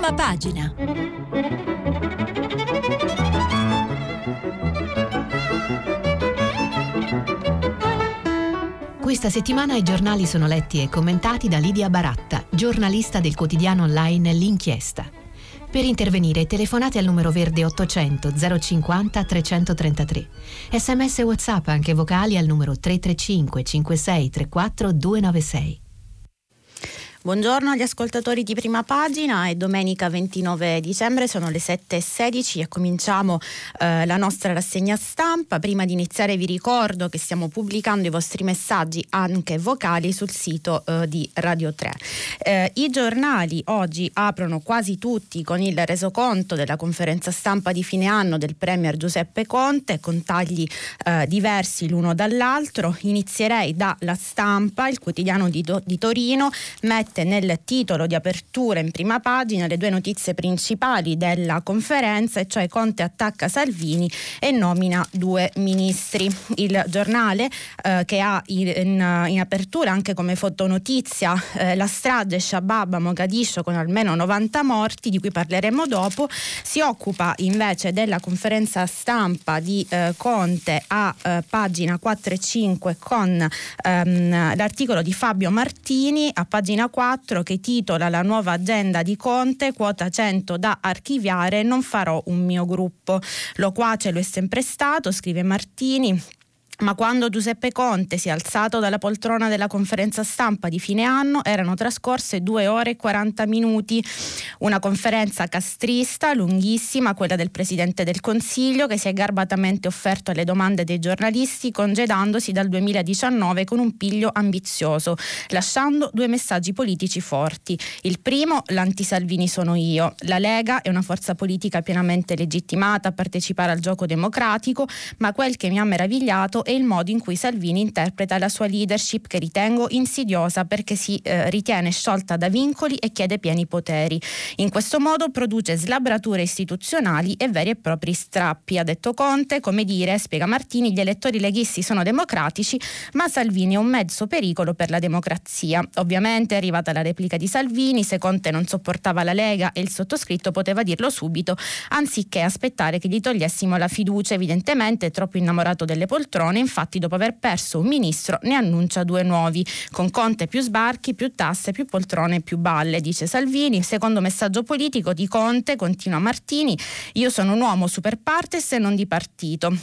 Prima pagina. Questa settimana i giornali sono letti e commentati da Lidia Baratta, giornalista del quotidiano online L'Inchiesta. Per intervenire telefonate al numero verde 800 050 333. Sms WhatsApp anche vocali al numero 335 56 34 296. Buongiorno agli ascoltatori di prima pagina, è domenica 29 dicembre, sono le 7.16 e cominciamo eh, la nostra rassegna stampa. Prima di iniziare vi ricordo che stiamo pubblicando i vostri messaggi anche vocali sul sito eh, di Radio 3. Eh, I giornali oggi aprono quasi tutti con il resoconto della conferenza stampa di fine anno del Premier Giuseppe Conte con tagli eh, diversi l'uno dall'altro. Inizierei dalla stampa, il quotidiano di, di Torino. Mette mette nel titolo di apertura in prima pagina le due notizie principali della conferenza, e cioè Conte attacca Salvini e nomina due ministri. Il giornale eh, che ha in, in, apertura anche come fotonotizia eh, la strage Shabab a Mogadiscio con almeno 90 morti, di cui parleremo dopo, si occupa invece della conferenza stampa di eh, Conte a eh, pagina 4 e 5 con ehm, l'articolo di Fabio Martini, a pagina 4 4 che titola La nuova agenda di Conte, quota 100 da archiviare, non farò un mio gruppo. Loquace lo è sempre stato, scrive Martini. Ma quando Giuseppe Conte si è alzato dalla poltrona della conferenza stampa di fine anno erano trascorse due ore e 40 minuti. Una conferenza castrista, lunghissima, quella del Presidente del Consiglio, che si è garbatamente offerto alle domande dei giornalisti, congedandosi dal 2019 con un piglio ambizioso, lasciando due messaggi politici forti. Il primo, l'anti-Salvini sono io. La Lega è una forza politica pienamente legittimata a partecipare al gioco democratico, ma quel che mi ha meravigliato e il modo in cui Salvini interpreta la sua leadership che ritengo insidiosa perché si eh, ritiene sciolta da vincoli e chiede pieni poteri. In questo modo produce slabrature istituzionali e veri e propri strappi, ha detto Conte, come dire, spiega Martini, gli elettori leghisti sono democratici, ma Salvini è un mezzo pericolo per la democrazia. Ovviamente è arrivata la replica di Salvini, se Conte non sopportava la Lega e il sottoscritto poteva dirlo subito, anziché aspettare che gli togliessimo la fiducia, evidentemente è troppo innamorato delle poltrone infatti dopo aver perso un ministro ne annuncia due nuovi, con Conte più sbarchi, più tasse, più poltrone, più balle, dice Salvini. Secondo messaggio politico di Conte, continua Martini, io sono un uomo super partes e non di partito.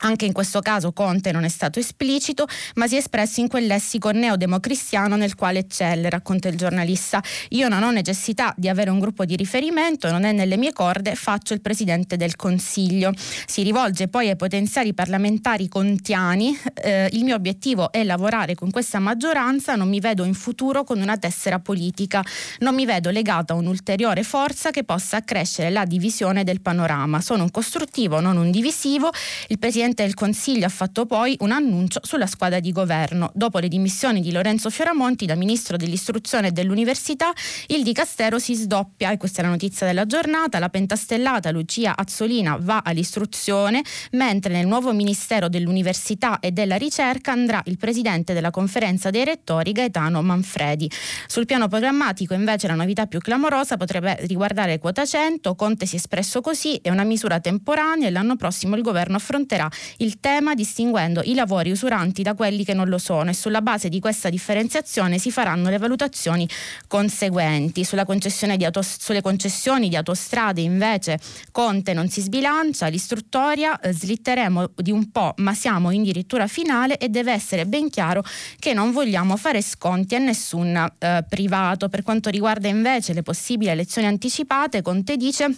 Anche in questo caso Conte non è stato esplicito, ma si è espresso in quel lessico neodemocristiano nel quale eccelle, racconta il giornalista. Io non ho necessità di avere un gruppo di riferimento, non è nelle mie corde, faccio il Presidente del Consiglio. Si rivolge poi ai potenziali parlamentari contiani. Eh, il mio obiettivo è lavorare con questa maggioranza, non mi vedo in futuro con una tessera politica, non mi vedo legata a un'ulteriore forza che possa accrescere la divisione del panorama. Sono un costruttivo, non un divisivo. Il Presidente Presidente del Consiglio ha fatto poi un annuncio sulla squadra di governo. Dopo le dimissioni di Lorenzo Fioramonti da Ministro dell'Istruzione e dell'Università, il Dicastero si sdoppia e questa è la notizia della giornata. La pentastellata Lucia Azzolina va all'istruzione, mentre nel nuovo Ministero dell'Università e della Ricerca andrà il Presidente della Conferenza dei Rettori Gaetano Manfredi. Sul piano programmatico invece la novità più clamorosa potrebbe riguardare quota 100. Conte si è espresso così, è una misura temporanea e l'anno prossimo il governo affronterà il tema distinguendo i lavori usuranti da quelli che non lo sono e sulla base di questa differenziazione si faranno le valutazioni conseguenti. Concessione auto, sulle concessioni di autostrade invece Conte non si sbilancia, l'istruttoria eh, slitteremo di un po' ma siamo in dirittura finale e deve essere ben chiaro che non vogliamo fare sconti a nessun eh, privato. Per quanto riguarda invece le possibili elezioni anticipate, Conte dice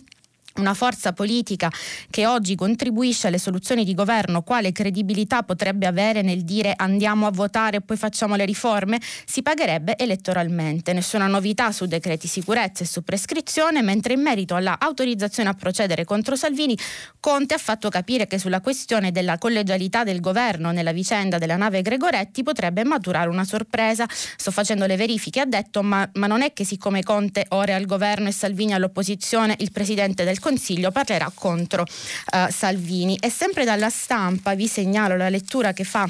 una forza politica che oggi contribuisce alle soluzioni di governo, quale credibilità potrebbe avere nel dire andiamo a votare e poi facciamo le riforme, si pagherebbe elettoralmente. Nessuna novità su decreti sicurezza e su prescrizione, mentre in merito all'autorizzazione a procedere contro Salvini, Conte ha fatto capire che sulla questione della collegialità del governo nella vicenda della nave Gregoretti potrebbe maturare una sorpresa. Sto facendo le verifiche, ha detto, ma, ma non è che siccome Conte ora è al governo e Salvini all'opposizione, il presidente del Consiglio parlerà contro uh, Salvini. E sempre dalla stampa vi segnalo la lettura che fa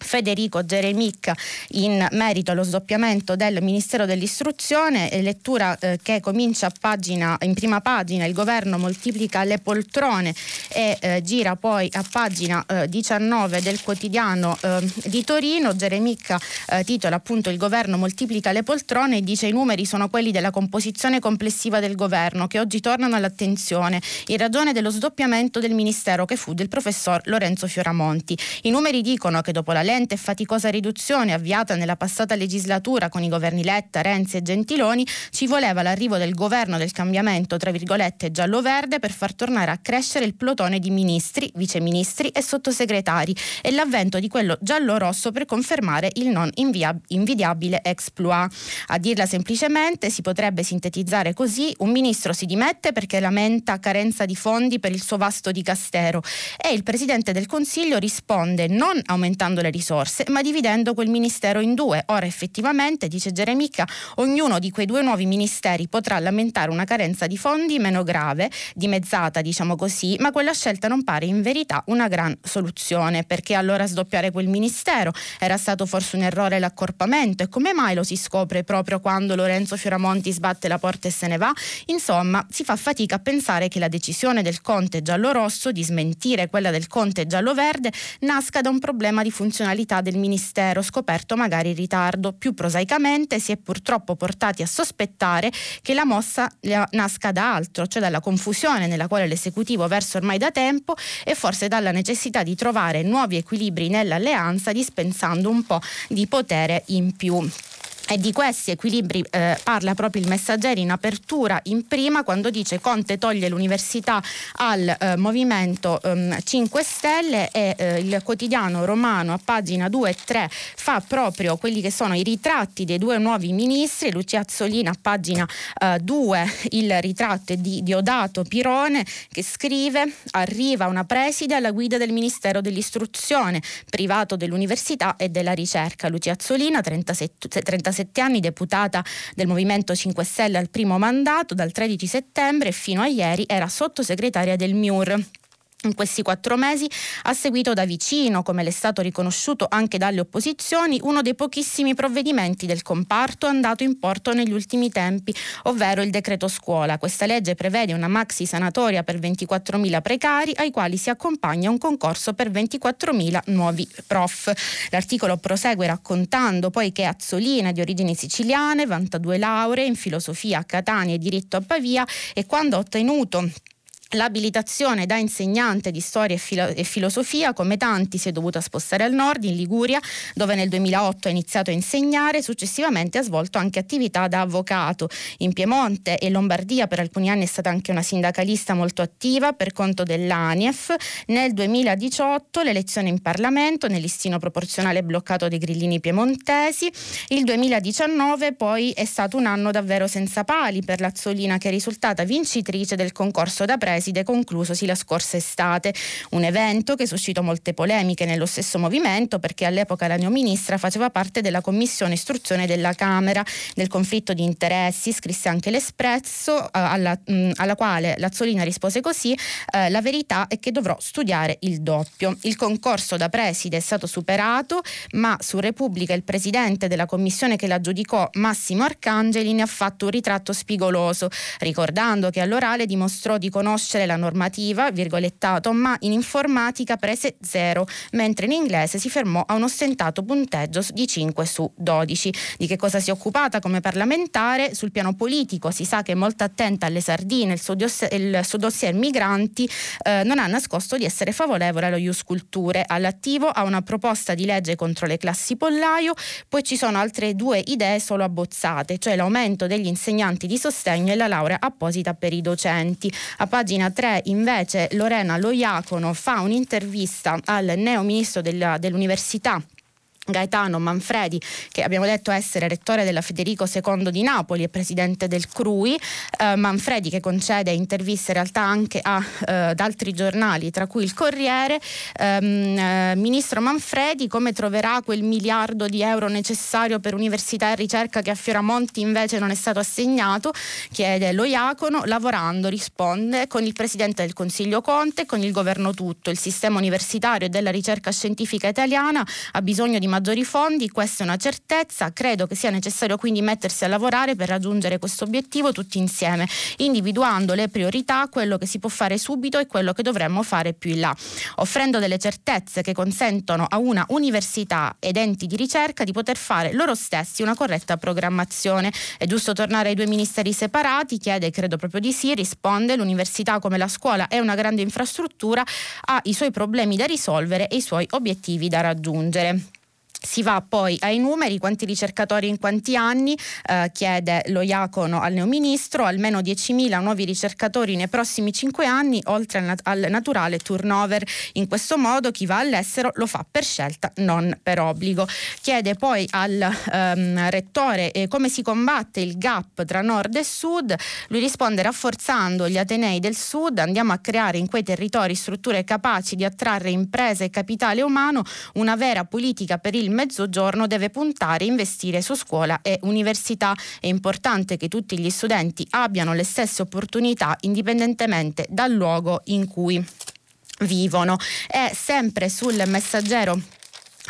Federico Geremicca in merito allo sdoppiamento del Ministero dell'Istruzione, lettura eh, che comincia pagina, in prima pagina, il governo moltiplica le poltrone e eh, gira poi a pagina eh, 19 del quotidiano eh, di Torino. Geremicca eh, titola appunto il governo moltiplica le poltrone e dice i numeri sono quelli della composizione complessiva del governo che oggi tornano all'attenzione in ragione dello sdoppiamento del Ministero che fu del professor Lorenzo Fioramonti. I numeri dicono che dopo la lente e faticosa riduzione avviata nella passata legislatura con i governi Letta, Renzi e Gentiloni, ci voleva l'arrivo del governo del cambiamento, tra virgolette, giallo-verde per far tornare a crescere il plotone di ministri, viceministri e sottosegretari e l'avvento di quello giallo-rosso per confermare il non invia- invidiabile exploit. A dirla semplicemente si potrebbe sintetizzare così: un ministro si dimette perché lamenta carenza di fondi per il suo vasto dicastero e il Presidente del Consiglio risponde non aumentando le risorse risorse, ma dividendo quel ministero in due. Ora effettivamente, dice Geremica, ognuno di quei due nuovi ministeri potrà lamentare una carenza di fondi meno grave, dimezzata diciamo così, ma quella scelta non pare in verità una gran soluzione, perché allora sdoppiare quel ministero era stato forse un errore l'accorpamento e come mai lo si scopre proprio quando Lorenzo Fioramonti sbatte la porta e se ne va? Insomma, si fa fatica a pensare che la decisione del Conte giallo-rosso di smentire quella del Conte giallo-verde nasca da un problema di funzionalità funzionalità del Ministero, scoperto magari in ritardo. Più prosaicamente si è purtroppo portati a sospettare che la mossa nasca da altro, cioè dalla confusione nella quale l'esecutivo versa ormai da tempo e forse dalla necessità di trovare nuovi equilibri nell'alleanza dispensando un po' di potere in più. E di questi equilibri eh, parla proprio il messaggero in apertura in prima quando dice Conte toglie l'università al eh, Movimento eh, 5 Stelle e eh, il quotidiano romano a pagina 2 e 3 fa proprio quelli che sono i ritratti dei due nuovi ministri, Lucia Azzolina a pagina 2 eh, il ritratto è di Diodato Pirone che scrive arriva una preside alla guida del Ministero dell'Istruzione, privato dell'università e della ricerca. Lucia Azzolina 37, 37 17 anni, deputata del Movimento 5 Stelle al primo mandato, dal 13 settembre fino a ieri era sottosegretaria del MIUR in questi quattro mesi ha seguito da vicino, come le è stato riconosciuto anche dalle opposizioni, uno dei pochissimi provvedimenti del comparto andato in porto negli ultimi tempi, ovvero il decreto scuola. Questa legge prevede una maxi sanatoria per 24.000 precari ai quali si accompagna un concorso per 24.000 nuovi prof. L'articolo prosegue raccontando poi che Azzolina di origini siciliane, vanta due lauree in filosofia a Catania e diritto a Pavia e quando ha ottenuto L'abilitazione da insegnante di storia e, filo- e, filosofia, come tanti, si è dovuta spostare al nord, in Liguria, dove nel 2008 ha iniziato a insegnare, successivamente ha svolto anche attività da avvocato. In Piemonte e Lombardia per alcuni anni è stata anche una sindacalista molto attiva per conto dell'ANIEF. Nel 2018 l'elezione in Parlamento nel listino proporzionale bloccato dei grillini piemontesi. Il 2019 poi è stato un anno davvero senza pali per l'Azzolina che è risultata vincitrice del concorso da preside preside conclusosi la scorsa estate. Un evento che suscitò molte polemiche nello stesso movimento perché all'epoca la neoministra faceva parte della commissione istruzione della Camera. Nel conflitto di interessi scrisse anche l'Espresso eh, alla, mh, alla, quale Lazzolina rispose così eh, la verità è che dovrò studiare il doppio. Il concorso da preside è stato superato ma su Repubblica il presidente della commissione che la giudicò Massimo Arcangeli ne ha fatto un ritratto spigoloso ricordando che all'orale dimostrò di conoscere conoscere la normativa, virgolettato, ma in informatica prese 0, mentre in inglese si fermò a un ostentato punteggio di 5 su 12. Di che cosa si è occupata come parlamentare? Sul piano politico si sa che è molto attenta alle sardine, il suo, dossier, il suo dossier migranti eh, non ha nascosto di essere favorevole allo Ius Culture. All'attivo ha una proposta di legge contro le classi pollaio, poi ci sono altre due idee solo abbozzate, cioè l'aumento degli insegnanti di sostegno e la laurea apposita per i docenti. A pagina pagina 3 invece Lorena Loiacono fa un'intervista al neo ministro dell'università Gaetano Manfredi, che abbiamo detto essere rettore della Federico II di Napoli e presidente del CRUI, eh, Manfredi che concede interviste in realtà anche a, eh, ad altri giornali, tra cui il Corriere. Ehm, eh, Ministro Manfredi, come troverà quel miliardo di euro necessario per università e ricerca che a Fioramonti invece non è stato assegnato? Chiede lo Iacono, lavorando, risponde, con il Presidente del Consiglio Conte, con il governo tutto. Il sistema universitario e della ricerca scientifica italiana ha bisogno di maggiori fondi, questa è una certezza, credo che sia necessario quindi mettersi a lavorare per raggiungere questo obiettivo tutti insieme, individuando le priorità, quello che si può fare subito e quello che dovremmo fare più in là, offrendo delle certezze che consentono a una università ed enti di ricerca di poter fare loro stessi una corretta programmazione. È giusto tornare ai due ministeri separati? Chiede, credo proprio di sì, risponde l'università come la scuola è una grande infrastruttura, ha i suoi problemi da risolvere e i suoi obiettivi da raggiungere. Si va poi ai numeri, quanti ricercatori in quanti anni, eh, chiede lo Iacono al neoministro, almeno 10.000 nuovi ricercatori nei prossimi 5 anni, oltre al, nat- al, naturale turnover. In questo modo chi va all'estero lo fa per scelta, non per obbligo. Chiede poi al ehm, rettore eh, come si combatte il gap tra nord e sud, lui risponde rafforzando gli Atenei del sud, andiamo a creare in quei territori strutture capaci di attrarre imprese e capitale umano, una vera politica per il il mezzogiorno deve puntare e investire su scuola e università. È importante che tutti gli studenti abbiano le stesse opportunità indipendentemente dal luogo in cui vivono. È sempre sul messaggero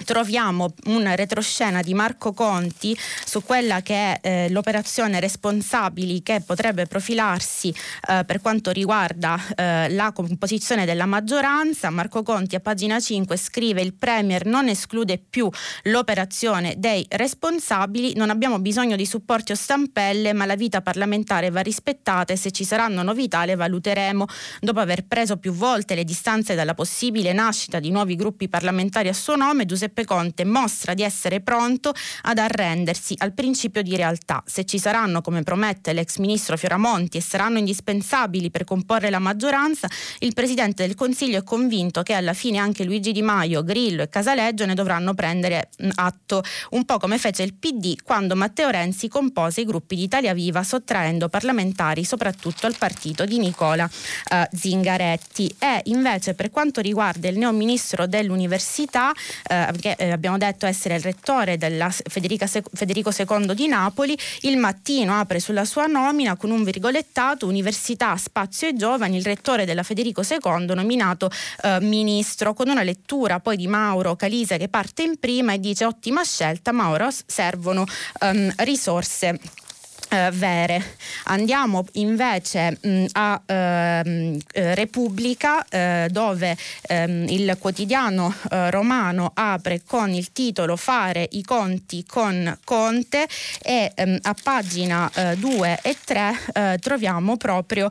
troviamo un retroscena di Marco Conti su quella che è eh, l'operazione responsabili che potrebbe profilarsi eh, per quanto riguarda eh, la composizione della maggioranza. Marco Conti a pagina 5 scrive il Premier non esclude più l'operazione dei responsabili, non abbiamo bisogno di supporti o stampelle, ma la vita parlamentare va rispettata e se ci saranno novità le valuteremo. Dopo aver preso più volte le distanze dalla possibile nascita di nuovi gruppi parlamentari a suo nome, Giuseppe Giuseppe Conte mostra di essere pronto ad arrendersi al principio di realtà. Se ci saranno, come promette l'ex ministro Fioramonti, e saranno indispensabili per comporre la maggioranza, il Presidente del Consiglio è convinto che alla fine anche Luigi Di Maio, Grillo e Casaleggio ne dovranno prendere mm, atto, un po' come fece il PD quando Matteo Renzi compose i gruppi di Italia Viva sottraendo parlamentari soprattutto al partito di Nicola eh, Zingaretti. E invece per quanto riguarda il neo ministro dell'università, eh, che eh, abbiamo detto essere il rettore della Federica, Federico II di Napoli, il mattino apre sulla sua nomina con un virgolettato Università, Spazio e Giovani, il rettore della Federico II nominato eh, ministro, con una lettura poi di Mauro Calise che parte in prima e dice ottima scelta, Mauro servono um, risorse eh, vere. Andiamo invece mh, a ehm, eh, Repubblica eh, dove ehm, il quotidiano eh, romano apre con il titolo Fare i conti con Conte e ehm, a pagina 2 eh, e 3 eh, troviamo proprio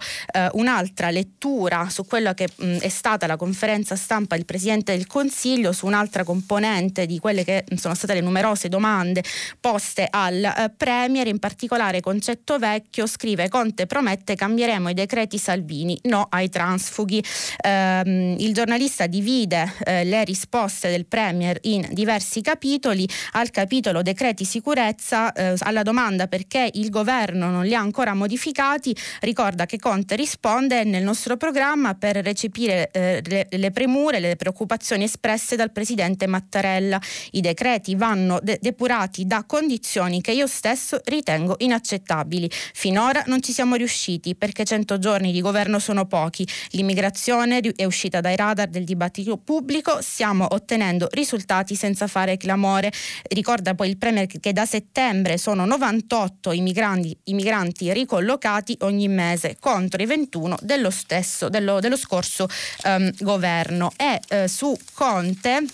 un'altra lettura su quella che mh, è stata la conferenza stampa del Presidente del Consiglio su un'altra componente di quelle che sono state le numerose domande poste al Premier, in particolare Concetto Vecchio scrive Conte promette cambieremo i decreti Salvini, no ai transfughi. Eh, il giornalista divide eh, le risposte del Premier in diversi capitoli. Al capitolo decreti sicurezza, eh, alla domanda perché il governo non li ha ancora modificati, ricorda che Conte risponde nel nostro programma per recepire eh, le, le, premure, le preoccupazioni espresse dal Presidente Mattarella. I decreti vanno de- depurati da condizioni che io stesso ritengo inaccettabili possibili. Finora non ci siamo riusciti perché 100 giorni di governo sono pochi. L'immigrazione è uscita dai radar del dibattito pubblico, stiamo ottenendo risultati senza fare clamore. Ricorda poi il Premier che da settembre sono 98 i migranti, i migranti ricollocati ogni mese contro i 21 dello, stesso, dello, dello scorso um, governo. E eh, su Conte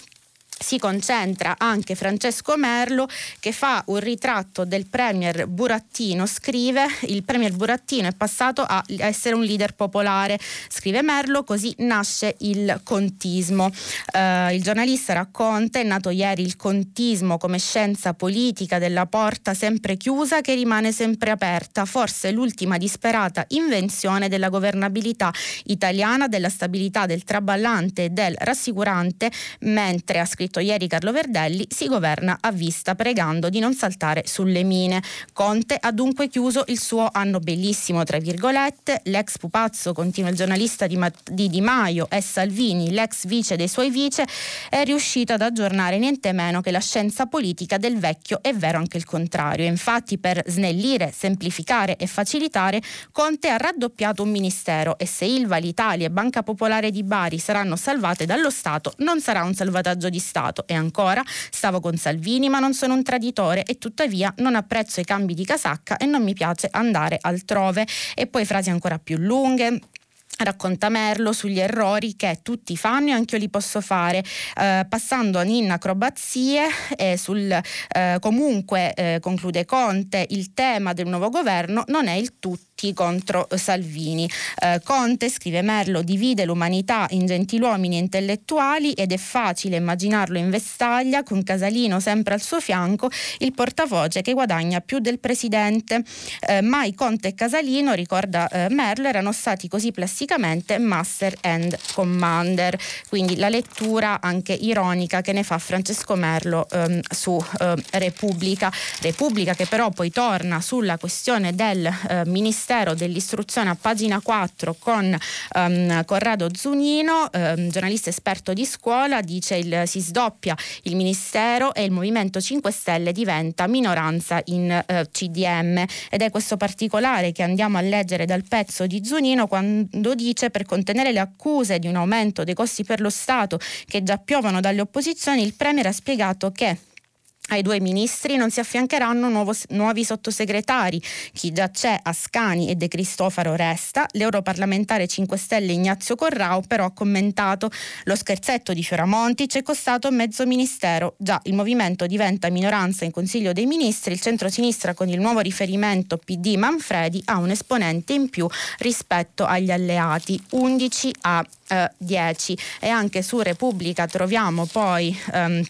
si concentra anche Francesco Merlo che fa un ritratto del premier Burattino, scrive il premier Burattino è passato a essere un leader popolare, scrive Merlo, così nasce il contismo. Eh, il giornalista racconta, è nato ieri il contismo come scienza politica della porta sempre chiusa che rimane sempre aperta, forse l'ultima disperata invenzione della governabilità italiana, della stabilità, del traballante e del rassicurante, mentre ha scritto scritto ieri Carlo Verdelli, si governa a vista pregando di non saltare sulle mine. Conte ha dunque chiuso il suo anno bellissimo, tra virgolette, l'ex pupazzo, continua il giornalista di, di Di Maio e Salvini, l'ex vice dei suoi vice, è riuscito ad aggiornare niente meno che la scienza politica del vecchio è vero anche il contrario. Infatti per snellire, semplificare e facilitare, Conte ha raddoppiato un ministero e se Ilva, l'Italia e Banca Popolare di Bari saranno salvate dallo Stato, non sarà un salvataggio di Stato. E ancora, stavo con Salvini ma non sono un traditore e tuttavia non apprezzo i cambi di casacca e non mi piace andare altrove. E poi frasi ancora più lunghe. Racconta Merlo sugli errori che tutti fanno e anche io li posso fare. Eh, passando in acrobazie e sul eh, comunque eh, conclude Conte il tema del nuovo governo non è il tutto contro Salvini. Eh, Conte, scrive Merlo, divide l'umanità in gentiluomini e intellettuali ed è facile immaginarlo in vestaglia con Casalino sempre al suo fianco, il portavoce che guadagna più del presidente. Eh, mai Conte e Casalino, ricorda eh, Merlo, erano stati così plasticamente master and commander. Quindi la lettura anche ironica che ne fa Francesco Merlo ehm, su eh, Repubblica. Repubblica che però poi torna sulla questione del eh, ministero Ministero dell'Istruzione a pagina 4 con um, Corrado Zunino, um, giornalista esperto di scuola, dice il, si sdoppia il Ministero e il Movimento 5 Stelle diventa minoranza in eh, CDM ed è questo particolare che andiamo a leggere dal pezzo di Zunino quando dice per contenere le accuse di un aumento dei costi per lo Stato che già piovono dalle opposizioni il Premier ha spiegato che ai due ministri non si affiancheranno nuovo, nuovi sottosegretari. Chi già c'è, Ascani e De Cristofaro resta. L'europarlamentare 5 Stelle Ignazio Corrao però ha commentato lo scherzetto di Fioramonti ci è costato mezzo ministero. Già il movimento diventa minoranza in Consiglio dei Ministri, il centrosinistra con il nuovo riferimento PD Manfredi ha un esponente in più rispetto agli alleati, 11 a eh, 10. E anche su Repubblica troviamo poi... Um,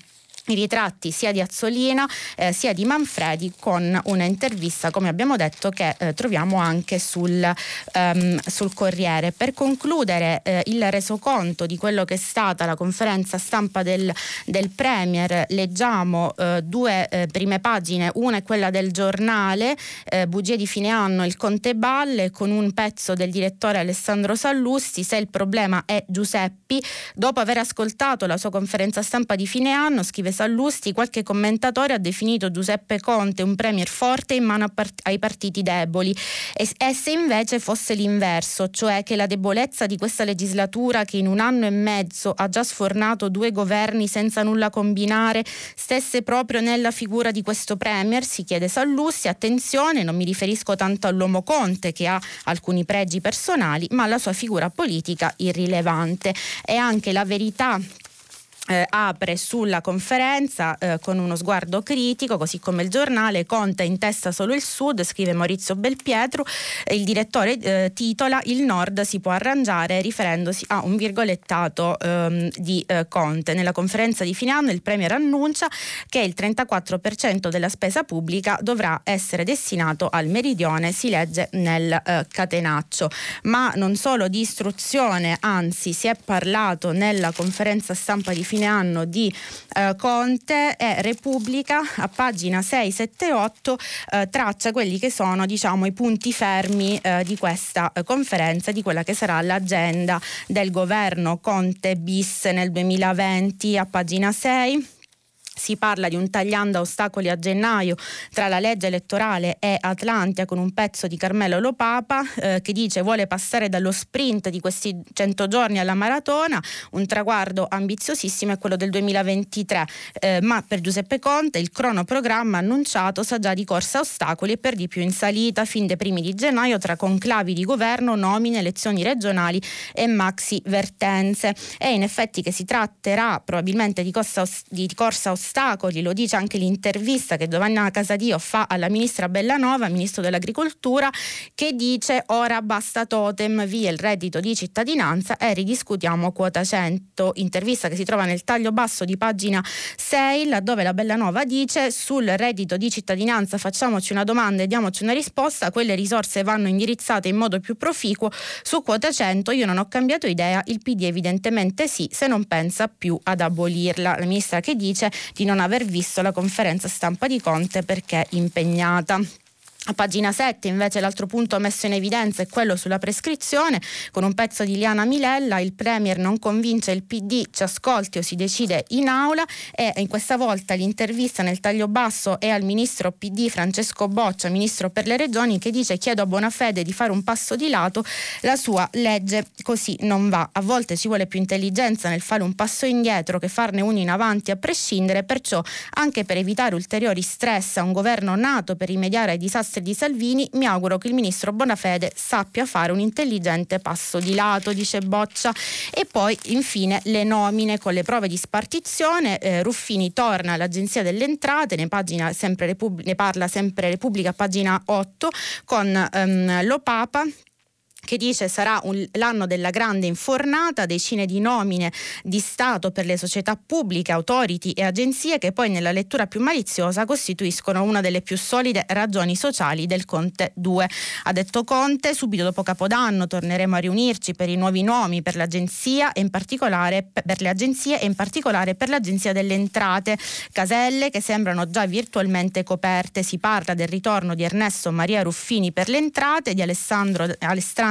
i ritratti sia di Azzolina eh, sia di Manfredi con una intervista, come abbiamo detto, che eh, troviamo anche sul, um, sul, Corriere. Per concludere eh, il resoconto di quello che è stata la conferenza stampa del, del Premier, leggiamo eh, due eh, prime pagine, una è quella del giornale, eh, bugie di fine anno, il Conte Balle, con un pezzo del direttore Alessandro Sallusti, se il problema è Giuseppi, dopo aver ascoltato la sua conferenza stampa di fine anno, scrive Sallusti, qualche commentatore ha definito Giuseppe Conte un premier forte in mano part- ai partiti deboli e, e se invece fosse l'inverso, cioè che la debolezza di questa legislatura che in un anno e mezzo ha già sfornato due governi senza nulla combinare, stesse proprio nella figura di questo premier, si chiede Sallusti, attenzione, non mi riferisco tanto all'uomo Conte che ha alcuni pregi personali, ma alla sua figura politica irrilevante. E anche la verità eh, apre sulla conferenza eh, con uno sguardo critico, così come il giornale Conta in testa solo il Sud, scrive Maurizio Belpietro, il direttore eh, titola Il Nord si può arrangiare riferendosi a un virgolettato ehm, di eh, Conte. Nella conferenza di fine anno il Premier annuncia che il 34% della spesa pubblica dovrà essere destinato al meridione, si legge nel eh, catenaccio. Ma non solo di istruzione, anzi si è parlato nella conferenza stampa di fine fine anno di eh, Conte e Repubblica a pagina 6, 7 8 eh, traccia quelli che sono diciamo, i punti fermi eh, di questa eh, conferenza, di quella che sarà l'agenda del governo Conte bis nel 2020 a pagina 6 si parla di un tagliando a ostacoli a gennaio tra la legge elettorale e Atlantia con un pezzo di Carmelo Lopapa eh, che dice vuole passare dallo sprint di questi 100 giorni alla maratona, un traguardo ambiziosissimo è quello del 2023, eh, ma per Giuseppe Conte il cronoprogramma annunciato sa già di corsa a ostacoli e per di più in salita. Fin dai primi di gennaio tra conclavi di governo, nomine, elezioni regionali e maxi vertenze. E in effetti che si tratterà probabilmente di corsa, di corsa ostacoli ostacoli, lo dice anche l'intervista che Giovanna Casadio fa alla ministra Bellanova, ministro dell'agricoltura, che dice ora basta totem, via il reddito di cittadinanza e ridiscutiamo quota 100. Intervista che si trova nel taglio basso di pagina 6, laddove la Bellanova dice sul reddito di cittadinanza facciamoci una domanda e diamoci una risposta, quelle risorse vanno indirizzate in modo più proficuo. Su quota 100 io non ho cambiato idea, il PD evidentemente sì, se non pensa più ad abolirla. La ministra che dice di non aver visto la conferenza stampa di Conte perché impegnata. A pagina 7 invece l'altro punto messo in evidenza è quello sulla prescrizione, con un pezzo di Liana Milella, il Premier non convince il PD, ci ascolti o si decide in aula. E in questa volta l'intervista nel taglio basso è al Ministro PD Francesco Boccia, Ministro per le Regioni, che dice chiedo a buona fede di fare un passo di lato, la sua legge così non va. A volte ci vuole più intelligenza nel fare un passo indietro che farne uno in avanti a prescindere, perciò anche per evitare ulteriori stress a un governo nato per rimediare ai disastri di Salvini, mi auguro che il ministro Bonafede sappia fare un intelligente passo di lato, dice Boccia. E poi infine le nomine con le prove di spartizione. Eh, Ruffini torna all'Agenzia delle Entrate, ne, Repub- ne parla sempre Repubblica, pagina 8, con ehm, Lopapa che dice sarà un, l'anno della grande infornata, decine di nomine di Stato per le società pubbliche, autority e agenzie che poi nella lettura più maliziosa costituiscono una delle più solide ragioni sociali del Conte 2. Ha detto Conte, subito dopo Capodanno torneremo a riunirci per i nuovi nomi per l'agenzia e in particolare per le agenzie e in particolare per l'agenzia delle entrate, caselle che sembrano già virtualmente coperte. Si parla del ritorno di Ernesto Maria Ruffini per le entrate, di Alessandro Alessandro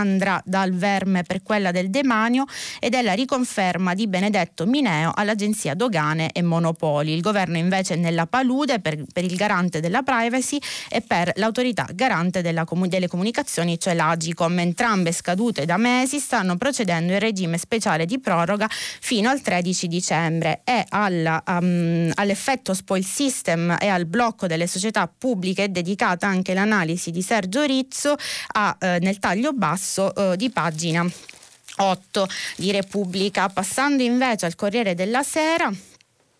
Sandra dal Verme per quella del Demanio e della riconferma di Benedetto Mineo all'Agenzia Dogane e Monopoli. Il governo invece è nella palude per, per il garante della privacy e per l'autorità garante della, delle comunicazioni, cioè l'Agicom. Entrambe scadute da mesi stanno procedendo in regime speciale di proroga fino al 13 dicembre e alla, um, all'effetto spoil system e al blocco delle società pubbliche è dedicata anche l'analisi di Sergio Rizzo a, eh, nel taglio basso basso eh, di pagina 8 di Repubblica. Passando invece al Corriere della Sera,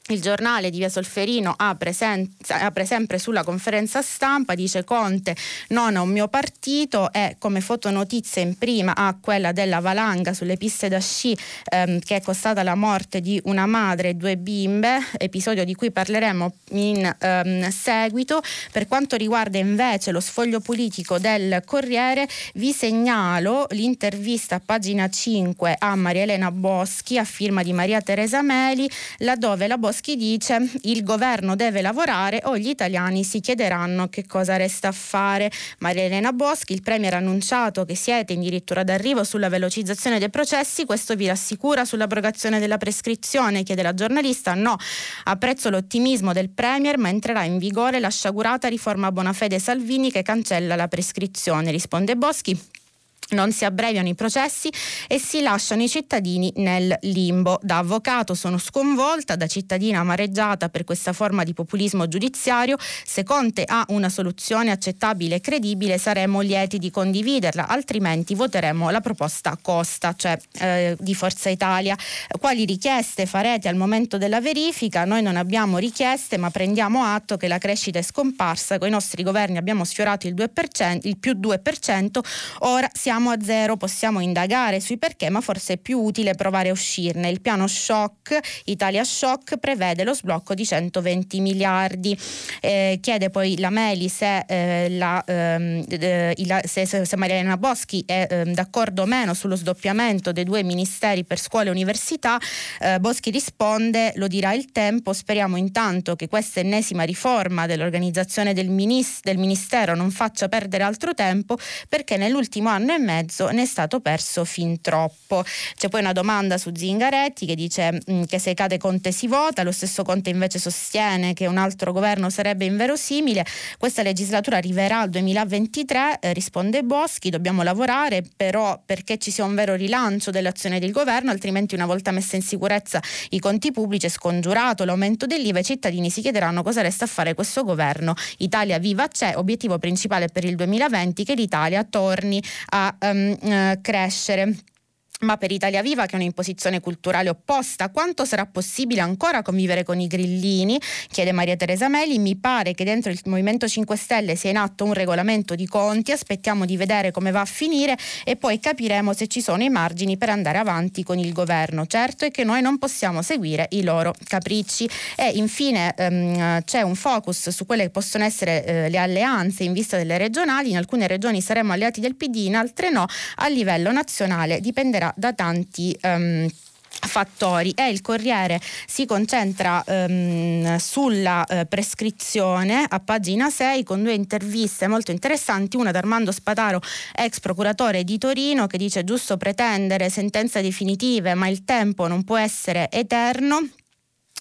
il giornale di Via Solferino apre, senza, apre, sempre sulla conferenza stampa, dice Conte non a un mio partito e come fotonotizia in prima a quella della valanga sulle piste da sci ehm, che è costata la morte di una madre e due bimbe, episodio di cui parleremo in ehm, seguito. Per quanto riguarda invece lo sfoglio politico del Corriere, vi segnalo l'intervista a pagina 5 a Maria Elena Boschi a firma di Maria Teresa Meli, laddove la Boschi Boschi dice il governo deve lavorare o gli italiani si chiederanno che cosa resta a fare. Maria Elena Boschi, il Premier ha annunciato che siete in dirittura d'arrivo sulla velocizzazione dei processi, questo vi rassicura sull'abrogazione della prescrizione, chiede la giornalista. No, apprezzo l'ottimismo del Premier, ma entrerà in vigore la sciagurata riforma Bonafede Salvini che cancella la prescrizione, risponde Boschi non si abbreviano i processi e si lasciano i cittadini nel limbo. Da avvocato sono sconvolta, da cittadina amareggiata per questa forma di populismo giudiziario. Se Conte ha una soluzione accettabile e credibile saremo lieti di condividerla, altrimenti voteremo la proposta Costa, cioè eh, di Forza Italia. Quali richieste farete al momento della verifica? Noi non abbiamo richieste, ma prendiamo atto che la crescita è scomparsa, con i nostri governi abbiamo sfiorato il, 2%, il più 2%, ora siamo siamo a zero, possiamo indagare sui perché, ma forse è più utile provare a uscirne. Il piano shock, Italia Shock, prevede lo sblocco di 120 miliardi. Eh, chiede poi la Meli se, eh, la, eh, se, se Mariana Boschi è ehm, d'accordo o meno sullo sdoppiamento dei due ministeri per scuola e università. Eh, Boschi risponde, lo dirà il tempo, speriamo intanto che questa ennesima riforma dell'organizzazione del, minis- del Ministero non faccia perdere altro tempo perché nell'ultimo anno e mezzo ne è stato perso fin troppo. C'è poi una domanda su Zingaretti che dice mm, che se cade Conte si vota, lo stesso Conte invece sostiene che un altro governo sarebbe inverosimile. Questa legislatura arriverà al 2023, eh, risponde Boschi, dobbiamo lavorare però perché ci sia un vero rilancio dell'azione del governo, altrimenti una volta messa in sicurezza i conti pubblici e scongiurato l'aumento dell'IVA, i cittadini si chiederanno cosa resta a fare questo governo. Italia viva c'è, obiettivo principale per il 2020 che l'Italia torni a crescere. Ma per Italia Viva, che è un'imposizione culturale opposta, quanto sarà possibile ancora convivere con i grillini? Chiede Maria Teresa Meli. Mi pare che dentro il Movimento 5 Stelle sia in atto un regolamento di conti, aspettiamo di vedere come va a finire e poi capiremo se ci sono i margini per andare avanti con il governo. Certo è che noi non possiamo seguire i loro capricci. E infine ehm, c'è un focus su quelle che possono essere eh, le alleanze in vista delle regionali. In alcune regioni saremo alleati del PD, in altre no. A livello nazionale dipenderà da tanti um, fattori. E il Corriere si concentra um, sulla uh, prescrizione a pagina 6 con due interviste molto interessanti, una da Armando Spataro, ex procuratore di Torino, che dice giusto pretendere sentenze definitive ma il tempo non può essere eterno